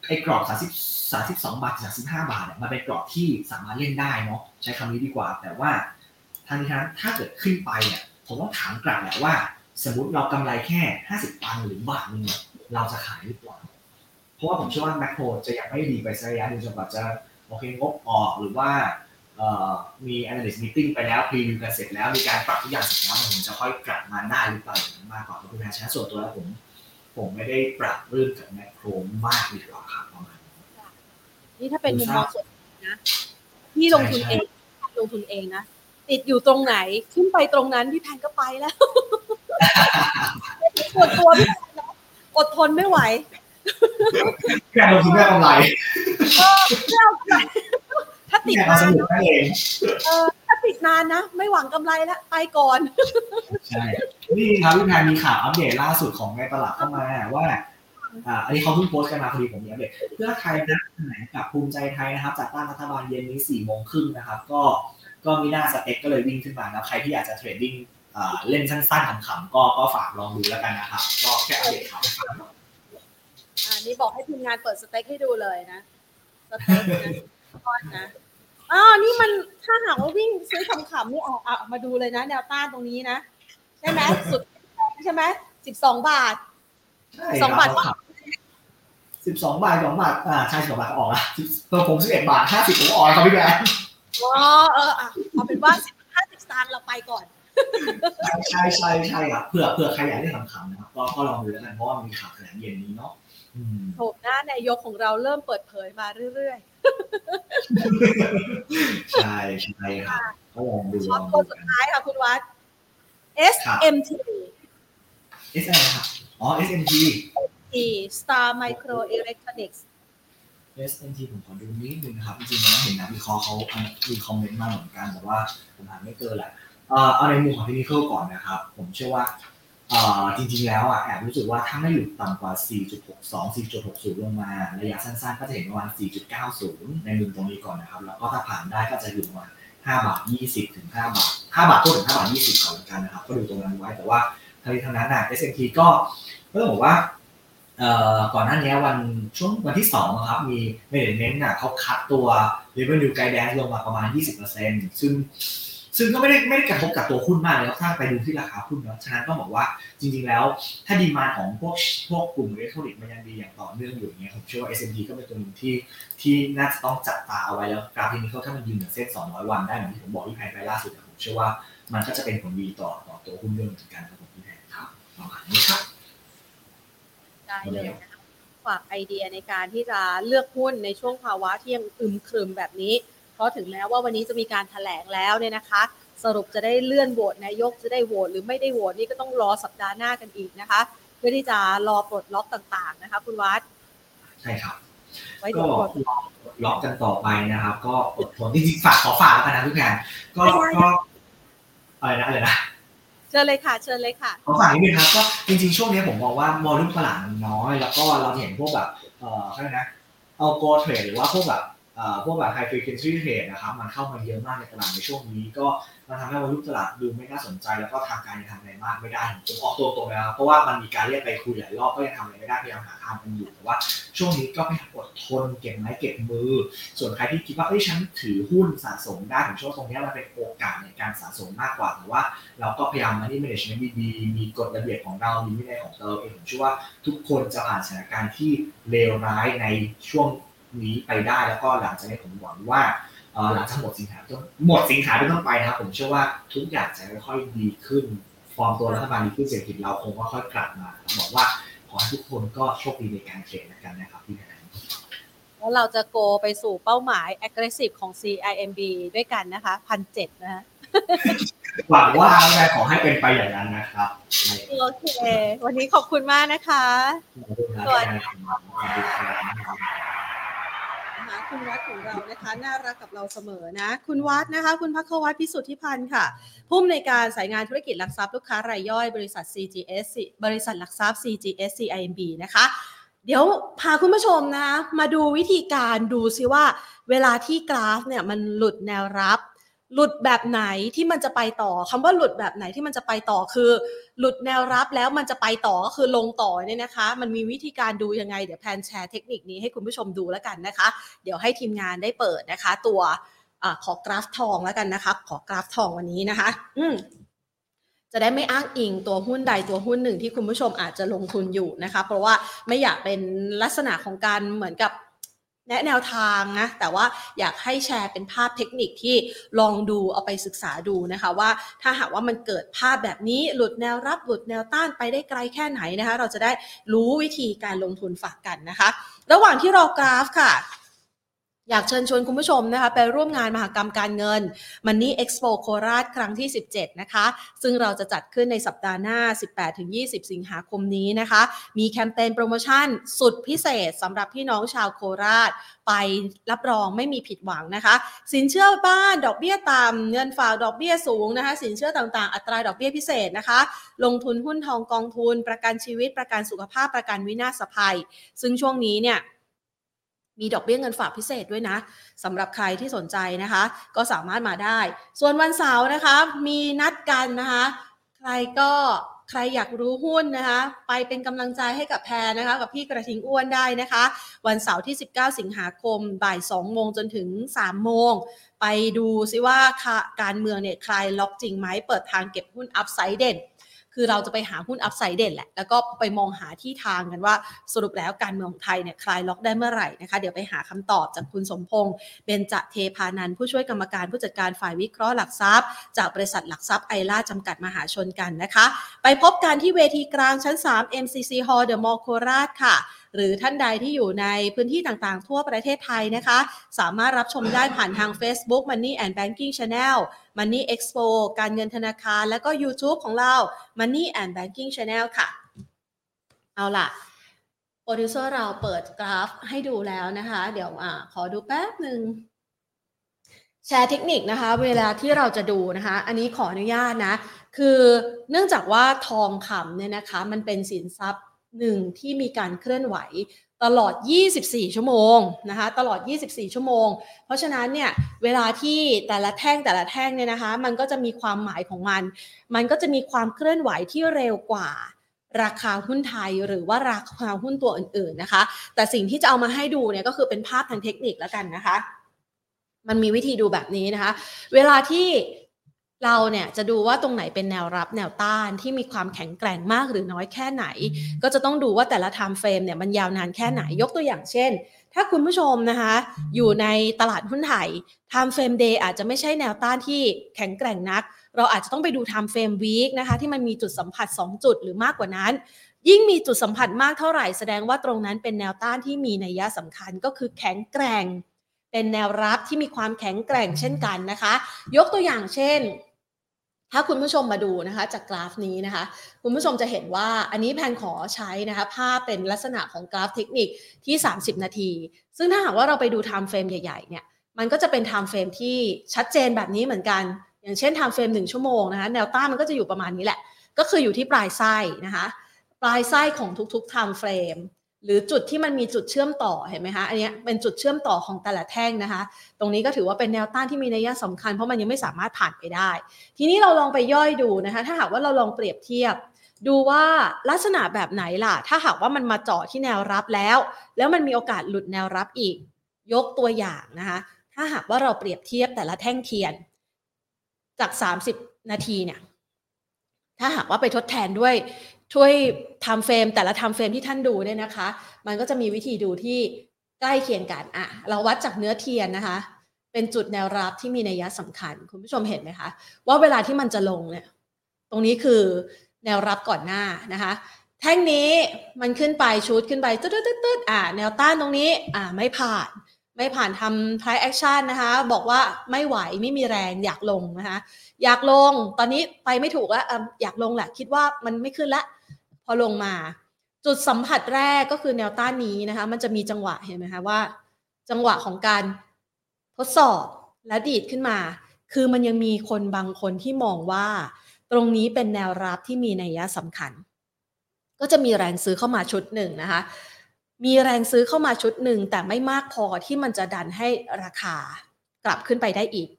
ไอ้กรอบ30 32 บาท35 บาทเนี่ยมันเป็นกรอบที่สามารถเล่นได้เนาะใช้คำนี้ดีกว่า แต่ว่าทางนี้ทั้งถ้าเกิดขึ้นไปเนี่ยผมต้องถามกลับแหละว่า สมมติเรากำไรแค่ห้าสิบตังค์หรือบาทนึงเนี่ยเราจะขายหรือเปล่าเพราะว่าผมเชื่อว่าแมคโครจะยังไม่ดีไปสักระยะหนึ่งจนกว่าจะโอเคงบออกหรือว่า มี analyst meeting ไปแล้วพรีวิวกันเสร็จแล้วมีการปรับทุกอย่างเสร็จแล้วมันจะค่อยกลับมาหน้าหรือเปล่ามากกว่าคุณแพชส่วนตัวแล้วผม ผมไม่ได้ปรับเรื่องกับแมคโครมากดีกว่าครับประมาณนี่ถ้าเป็นมุมมองส่วนนะที่ลงทุนเองลงทุนเองนะติดอยู่ตรงไหนขึ้นไปตรงนั้นพี่แพนก็ไปแล้วปวดตัวพี่แพนอดทนไม่ไหวแค่ลงทุนแค่กำไร ถ้าติดนานถ้าติดนานนะ ไม่หวังกำไรแล้วไปก่อน ใช่นี่ครับพี่แพนมีข่าวอัปเดตล่าสุดของในตลาดเข้ามาว่าอ่าอันนี้เขาเพิ่งโพสต์กันมาพอดีผมมีอัปเดตเพื่อไทยนะไหนกับภูมิใจไทยนะครับจัดตั้งรัฐบาลเย็นนี้สี่โมงครึ่งนะครับ ก็ก็มีหน้า STEC ก็เลยวิ่งขึ้นมานะใครที่อยากจะ trading เล่นสั้นๆขำๆก็ก็ฝากลองดูแล้วกันนะครับ ก็แค่อัปเดตข่าวให้ฟังอันนี้บอกให้ทีมงานเปิดสเต็กให้ดูเลยนะสเต็กนะทอดนะ อ๋อนี่มันถ้าหากว่าวิ่งซื้อขำๆนี่เอาเอามาดูเลยนะ แนวต้านตรงนี้นะใช่ไหมสุดใช่ไหมสิบสองบาทสองบาทสิบสองบาทสองบาทอ่าใช่สองบาทออกละผมสิบเอ็ดบาทห้าสิบผมออกครับพี่แบงค์อ๋อเออเอาเป็นว่าสิบห้าสิบสตางค์เราไปก่อนใช่ใช่ใช่ครับเผื่อเผื่อใครอยากได้ขำๆนะครับก็ก็ลองดูแล้วกันเพราะว่ามีข่าวแถลงเย็นนี้เนาะโถหน้านายกของเราเริ่มเปิดเผยมาเรื่อยๆ ใช่ใช่ครับก็ลองดูลองดูสุดท้ายค่ะคุณวัด SMT S อะไรครับอ๋อ SMT Star Micro Electronics SNT ผมขอดูนิดนึงนะครับ จริงๆแล้วเห็นนะวิเคราะห์เขามีคอมเมนต์มาเหมือนกันแต่ว่าผมหาไม่เจอแหละเอาในมุมของเทคนิคก่อนนะครับ ผมเชื่อว่า จริงๆแล้วอะแอบรู้สึกว่าถ้าไม่หลุดต่ำกว่า 4.62 4.60 ลงมาระยะสั้นๆ ก็จะเห็นประมาณ 4.90 ในมุมตรงนี้ก่อนนะครับ แล้วก็ถ้าผ่านได้ก็จะอยู่ประมาณ5บาท 20 ถึง 5 บาท 5 บาทต้นถึง 5 บาท 20 ก่อนกันนะครับ ก็ดูตรงนั้นไว้แต่ว่าทั้งนี้ทั้งนั้นอะ S&P ก็ก็ต้องบอกว่าก่อนหน้านี้วันช่วงวันที่2ครับมีเมเนจเมนต์น่ะเขาคัดตัว revenue guidance ลงมาประมาณ 20%ซึ่ง ซึ่งก็ไม่ได้ไม่ได้กระทบกับตัวหุ้นมากเลยถ้าไปดูที่ราคาหุ้นเนาะฉะนั้นต้องบอกว่าจริง ๆ แล้ว ถ้าดีมาของพวกพวกกลุ่มอิเล็กทรอนิกส์มันยังดีอย่างต่อเนื่องอยู่อย่างเงี้ยผมเชื่อว่า S&P ก็เป็นตัวหนึ่งที่ที่น่าจะต้องจับตาเอาไว้แล้วกราฟนี้เขาถ้ามันยืนเหนือเส้น 200 วันได้เหมือนที่ผมบอกที่แพนไปล่าสุดผมเชื่อว่ามันก็จะเป็นผลดีต่อต่อตัวหุ้นเรื่องเหมือนกันครับผมพี่แพนครับประมาณนี้ครับได้เลยนะคะฝากไอเดียในการที่จะเลือกหุ้นในช่วงภาวะที่ยังอึมครึมแบบนี้ เพราะถึงแม้ว่าวันนี้จะมีการถแถลงแล้วเนี่ยนะคะ สรุปจะได้เลื่อนโหวตนายกจะได้โหวตหรือไม่ได้โหวตนี่ก็ต้องรอสัปดาห์หน้ากันอีกนะคะ เพื่อที่จะรอปลดล็อกต่างๆนะคะ คุณวัดใช่ครับไว้ก็เดี๋ยวกดล็อกกันต่อไปนะครับ ก็อดทนจริงๆฝากขอฝากแล้วกันนะพี่แพนก็ก็อะไรนะอะไรนะเชิญเลยค่ะเชิญเลยค่ะขอฝากนิดนึงครับก็จริงๆช่วงนี้ผมมองว่าวอลุ่มตลาดมันน้อย แล้วก็เราเห็นพวกแบบเอ่ออะไรนะเอาโกเทรดหรือว่าพวกแบบเอ่อ พวกแบบ high frequency trade นะครับมันเข้ามาเยอะมากในตลาดในช่วงนี้ ก็มันทำให้วอลุ่มตลาดดูไม่น่าสนใจแล้วก็ทางการยังทำอะไรมากไม่ได้ผมออกตัวตรงเลยครับเพราะว่ามันมีการเรียกไปคุยหลายรอบก็ยังทำอะไรไม่ได้พยายามหาทางกันอยู่แต่ว่า ช่วงนี้ก็พยายามอดทนเก็บไม้เก็บมือ ส่วนใครที่คิดว่าเอ้ยฉันถือหุ้นสะสมได้ผมช่ว่าตรงนี้มันเป็นโอกาสในการสะสมมากกว่าแต่ว่า เราก็พยายามมาที่ management ดีๆมีกฎระเบียบของเรามีวินัยของเราเองผมเชื่อว่าทุกคนจะผ่านสถานการณ์ที่เลวร้ายในช่วง นี้ไปได้แล้วก็หลังจากนี้ผมหวังว่าเอ่อหลังจากหมดสิงหาต้นหมดสิงหาเป็นต้นไปนะครับผมเชื่อว่าทุกอย่างจะค่อยๆดีขึ้น ฟอร์มตัวรัฐบาลดีขึ้นเศรษฐกิจเราคงค่อยๆกลับมาผมบอกว่าขอให้ทุกคนก็โชคดีในการเทรดแล้วกันนะครับพี่แพนแล้วเราจะโกไปสู่เป้าหมาย aggressive ของ CIMB ด้วยกันนะคะพันเจ็ดนะคะหวังว่าแล้วกันขอให้เป็นไปอย่างนั้นนะครับโอเค วันนี้ขอบคุณมากนะคะสวัสดีครับนะ คะคุณวัดของเรานะคะน่ารักกับเราเสมอนะ คุณวัดนะคะ คุณพักวัดพิสุทธิพันธ์ค่ะผู้อำนวยการสายงานธุรกิจหลักทรัพย์ลูกค้ารายย่อยบริษัท CGS บริษัทหลักทรัพย์ CGS CIMB นะคะเดี๋ยวพาคุณผู้ชมนะมาดูวิธีการดูซิว่า เวลาที่กราฟเนี่ยมันหลุดแนวรับ หลุดแบบไหนที่มันจะไปต่อคำว่าหลุดแบบไหนที่มันจะไปต่อคือ หลุดแนวรับแล้วมันจะไปต่อก็คือลงต่อเนี่ยนะคะ มันมีวิธีการดูยังไง เดี๋ยวแพนแชร์เทคนิคนี้ให้คุณผู้ชมดูแล้วกันนะคะ เดี๋ยวให้ทีมงานได้เปิดนะคะ ตัวอขอกราฟทองแล้วกันนะคะ ขอกราฟทองวันนี้นะคะ อืมจะได้ไม่อ้างอิงตัวหุ้นใดตัวหุ้นหนึ่งที่คุณผู้ชมอาจจะลงทุนอยู่นะคะ เพราะว่าไม่อยากเป็นลักษณะของการเหมือนกับ แนะแนวทางนะแต่ว่าอยากให้แชร์เป็นภาพเทคนิคที่ลองดูเอาไปศึกษาดูนะคะว่าถ้าหากว่ามันเกิดภาพแบบนี้หลุดแนวรับหลุดแนวต้านไปได้ไกลแค่ไหนนะคะ เราจะได้รู้วิธีการลงทุนฝากกันนะคะ ระหว่างที่รอกราฟค่ะ อยากเชิญชวนคุณผู้ชมนะคะไปร่วมงานมหกรรมการเงิน Money Expo โคราชครั้งที่ 17 นะคะ ซึ่งเราจะจัดขึ้นในสัปดาห์หน้า 18-20 สิงหาคมนี้นะคะ มีแคมเปญโปรโมชั่นสุดพิเศษสำหรับพี่น้องชาวโคราช ไปรับรองไม่มีผิดหวังนะคะ สินเชื่อบ้านดอกเบี้ยต่ำเงินฝากดอกเบี้ยสูงนะคะ สินเชื่อต่างๆ อัตราดอกเบี้ยพิเศษนะคะ ลงทุนหุ้นทองกองทุน ประกันชีวิตประกันสุขภาพประกันวินาศภัย ซึ่งช่วงนี้เนี่ย มีดอกเบี้ยเงินฝากพิเศษด้วยนะสำหรับใครที่สนใจนะคะ ก็สามารถมาได้ ส่วนวันเสาร์นะคะ มีนัดกันนะคะ ใครก็ใครอยากรู้หุ้นนะคะ ไปเป็นกำลังใจให้กับแพรนะคะ กับพี่กระทิงอ้วนได้นะคะ วันเสาร์ที่ 19 สิงหาคมบ่าย 2 โมงจนถึง 3 โมง ไปดูซิว่าการเมืองเนี่ย ใครล็อกจริงไหมเปิดทางเก็บหุ้นอัพไซด์เด่น คือเราจะไปหาหุ้นอัพไซด์เด่นแหละ แล้วก็ไปมองหาที่ทางกันว่าสรุปแล้วการเมืองไทยเนี่ยคลายล็อกได้เมื่อไหร่นะคะ เดี๋ยวไปหาคำตอบจากคุณสมพงษ์เบญจเทพานันผู้ช่วยกรรมการผู้จัดการฝ่ายวิเคราะห์หลักทรัพย์ จากบริษัทหลักทรัพย์ไอล่าจำกัดมหาชนกันนะคะ ไปพบกันที่เวทีกลางชั้น 3 MCC Hall The Mall โคราชค่ะ หรือท่านใดที่อยู่ในพื้นที่ต่างๆ ทั่วประเทศไทยนะคะ สามารถรับชมได้ผ่านทาง Facebook Money and Banking Channel Money Expo การเงินธนาคาร และก็ YouTube ของเรา Money and Banking Channel ค่ะ เอาล่ะโปรดิวเซอร์เราเปิดกราฟให้ดูแล้วนะคะ เดี๋ยวอ่าขอดูแป๊บหนึ่งแชร์เทคนิคนะคะ เวลาที่เราจะดูนะคะ อันนี้ขออนุญาตนะ คือเนื่องจากว่าทองคำเนี่ยนะคะ มันเป็นสินทรัพย์ หนึ่งที่มีการเคลื่อนไหวตลอด 24 ชั่วโมงนะคะ ตลอด 24 ชั่วโมง เพราะฉะนั้นเนี่ย เวลาที่แต่ละแท่งแต่ละแท่งเนี่ยนะคะ มันก็จะมีความหมายของมัน มันก็จะมีความเคลื่อนไหวที่เร็วกว่า ราคาหุ้นไทยหรือว่าราคาหุ้นตัวอื่นๆนะคะ แต่สิ่งที่จะเอามาให้ดูเนี่ยก็คือเป็นภาพทางเทคนิคแล้วกันนะคะ มันมีวิธีดูแบบนี้นะคะ เวลาที่ เราเนี่ยจะดูว่าตรงไหนเป็นแนวรับแนวต้านที่มีความแข็งแกร่งมากหรือน้อยแค่ไหน ก็จะต้องดูว่าแต่ละ time frame เนี่ยมันยาวนานแค่ไหนยกตัวอย่างเช่น ถ้าคุณผู้ชมนะคะอยู่ในตลาดหุ้นไทย time frame day อาจจะไม่ใช่แนวต้านที่แข็งแกร่งนัก เราอาจจะต้องไปดู time frame week นะคะที่มันมีจุดสัมผัส 2 จุดหรือมากกว่านั้น ยิ่งมีจุดสัมผัสมากเท่าไหร่แสดงว่าตรงนั้นเป็นแนวต้านที่มีนัยยะสำคัญก็คือแข็งแกร่ง เป็นแนวรับที่มีความแข็งแกร่งเช่นกันนะคะ ยกตัวอย่างเช่น ถ้าคุณผู้ชมมาดูนะคะจากกราฟนี้นะคะ คุณผู้ชมจะเห็นว่าอันนี้แพนขอใช้นะคะภาพเป็นลักษณะของกราฟเทคนิคที่ 30 นาที ซึ่งถ้าหากว่าเราไปดู time frame ใหญ่ๆเนี่ยมันก็จะเป็น time frame ที่ชัดเจนแบบนี้เหมือนกัน อย่างเช่น time frame 1ชั่วโมงนะคะแนวต้านมันก็จะอยู่ประมาณนี้แหละ ก็คืออยู่ที่ปลายไส้นะคะปลายไส้ของทุกๆ time frame หรือจุดที่มันมีจุดเชื่อมต่อเห็นไหมคะอันนี้เป็นจุดเชื่อมต่อของแต่ละแท่งนะคะ ตรงนี้ก็ถือว่าเป็นแนวต้านที่มีนัยสำคัญเพราะมันยังไม่สามารถผ่านไปได้ ทีนี้เราลองไปย่อยดูนะคะ ถ้าหากว่าเราลองเปรียบเทียบ ดูว่าลักษณะแบบไหนล่ะ ถ้าหากว่ามันมาเจาะที่แนวรับแล้ว แล้วมันมีโอกาสหลุดแนวรับอีก ยกตัวอย่างนะคะ ถ้าหากว่าเราเปรียบเทียบแต่ละแท่งเทียน จาก 30 นาทีเนี่ยถ้าหากว่าไปทดแทนด้วย ช่วยทำเฟรมแต่ละทำเฟรมที่ท่านดูเนี่ยนะคะ มันก็จะมีวิธีดูที่ใกล้เคียงกันอะเราวัดจากเนื้อเทียนนะคะ เป็นจุดแนวรับที่มีนัยยะสำคัญ คุณผู้ชมเห็นไหมคะว่าเวลาที่มันจะลงเนี่ยตรงนี้คือแนวรับก่อนหน้านะคะแท่งนี้มันขึ้นไปชูดขึ้นไปตึ๊ดตึ๊ดตึ๊ดอ่าแนวต้านตรงนี้อ่าไม่ผ่าน ไม่ผ่านทำ price action นะคะ บอกว่าไม่ไหวไม่มีแรงอยากลงนะคะ อยากลงตอนนี้ไปไม่ถูกแล้วอยากลงแหละคิดว่ามันไม่ขึ้นละ พอลงมา จุดสัมผัสแรกก็คือแนวต้านนี้นะคะ มันจะมีจังหวะเห็นไหมคะว่า จังหวะของการทดสอบและดีดขึ้นมา คือมันยังมีคนบางคนที่มองว่า ตรงนี้เป็นแนวรับที่มีนัยยะสำคัญ ก็จะมีแรงซื้อเข้ามาชุดหนึ่งนะคะ มีแรงซื้อเข้ามาชุดหนึ่งแต่ไม่มากพอที่มันจะดันให้ราคากลับขึ้นไปได้อีก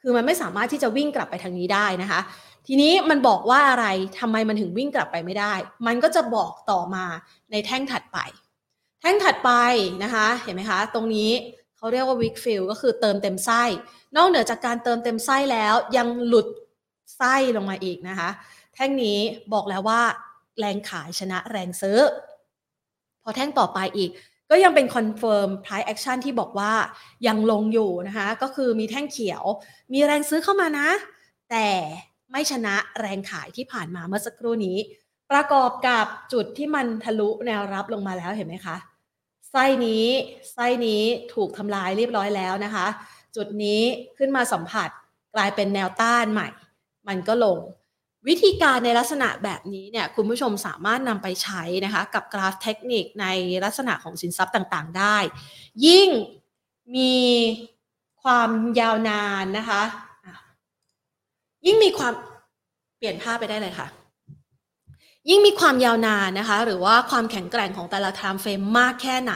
คือมันไม่สามารถที่จะวิ่งกลับไปทางนี้ได้นะคะ ทีนี้มันบอกว่าอะไรทำไมมันถึงวิ่งกลับไปไม่ได้ มันก็จะบอกต่อมาในแท่งถัดไป แท่งถัดไปนะคะ เห็นไหมคะ ตรงนี้เขาเรียกว่า weak fill ก็คือเติมเต็มไส้ นอกเหนือจากการเติมเต็มไส้แล้วยังหลุดไส้ลงมาอีกนะคะ แท่งนี้บอกแล้วว่า แรงขายชนะแรงซื้อ พอแท่งต่อไปอีก ก็ยังเป็น confirm price action ที่บอกว่ายังลงอยู่นะคะ ก็คือมีแท่งเขียว มีแรงซื้อเข้ามานะ แต่ ไม่ชนะแรงขายที่ผ่านมาเมื่อสักครู่นี้ ประกอบกับจุดที่มันทะลุแนวรับลงมาแล้วเห็นไหมคะไส้นี้ไส้นี้ถูกทำลายเรียบร้อยแล้วนะคะ จุดนี้ขึ้นมาสัมผัสกลายเป็นแนวต้านใหม่ มันก็ลง วิธีการในลักษณะแบบนี้เนี่ยคุณผู้ชมสามารถนำไปใช้นะคะกับกราฟเทคนิคในลักษณะของสินทรัพย์ต่างๆ ได้ ยิ่งมีความยาวนานนะคะ ยิ่งมีความเปลี่ยนภาพไปได้เลยค่ะ ยิ่งมีความยาวนานนะคะ หรือว่าความแข็งแกร่งของแต่ละ timeframe มากแค่ไหน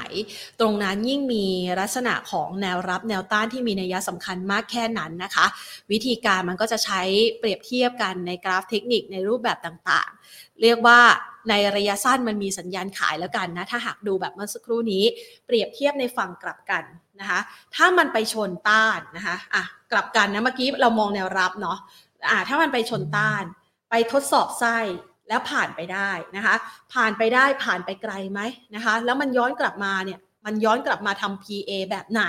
ตรงนั้นยิ่งมีลักษณะของแนวรับแนวต้านที่มีนัยสำคัญมากแค่นั้นนะคะ วิธีการมันก็จะใช้เปรียบเทียบกันในกราฟเทคนิคในรูปแบบต่างๆ เรียกว่าในระยะสั้นมันมีสัญญาณขายแล้วกันนะ ถ้าหากดูแบบเมื่อสักครู่นี้ เปรียบเทียบในฝั่งกลับกันนะคะ ถ้ามันไปชนต้านนะคะอะกลับกันนะเมื่อกี้เรามองแนวรับเนาะ อ่าถ้ามันไปชนต้าน ไปทดสอบไส้แล้วผ่านไปได้นะคะ ผ่านไปได้ผ่านไปไกลไหมนะคะ แล้วมันย้อนกลับมาเนี่ยมันย้อนกลับมาทำ PA แบบไหน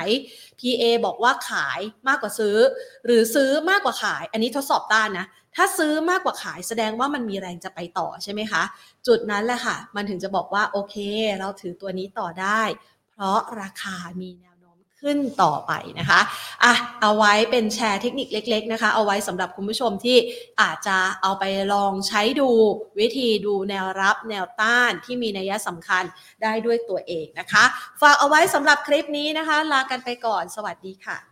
PA บอกว่าขายมากกว่าซื้อ หรือซื้อมากกว่าขาย อันนี้ทดสอบต้านนะ ถ้าซื้อมากกว่าขายแสดงว่ามันมีแรงจะไปต่อใช่ไหมคะ จุดนั้นแหละค่ะ มันถึงจะบอกว่าโอเค เราถือตัวนี้ต่อได้ เพราะราคามีแนว ขึ้นต่อไปนะคะอะเอาไว้เป็นแชร์เทคนิคเล็ก ๆนะคะ เอาไว้สำหรับคุณผู้ชมที่อาจจะเอาไปลองใช้ดูวิธีดูแนวรับแนวต้านที่มีนัยสำคัญได้ด้วยตัวเองนะคะ ฝากเอาไว้สำหรับคลิปนี้นะคะ ลากันไปก่อน สวัสดีค่ะ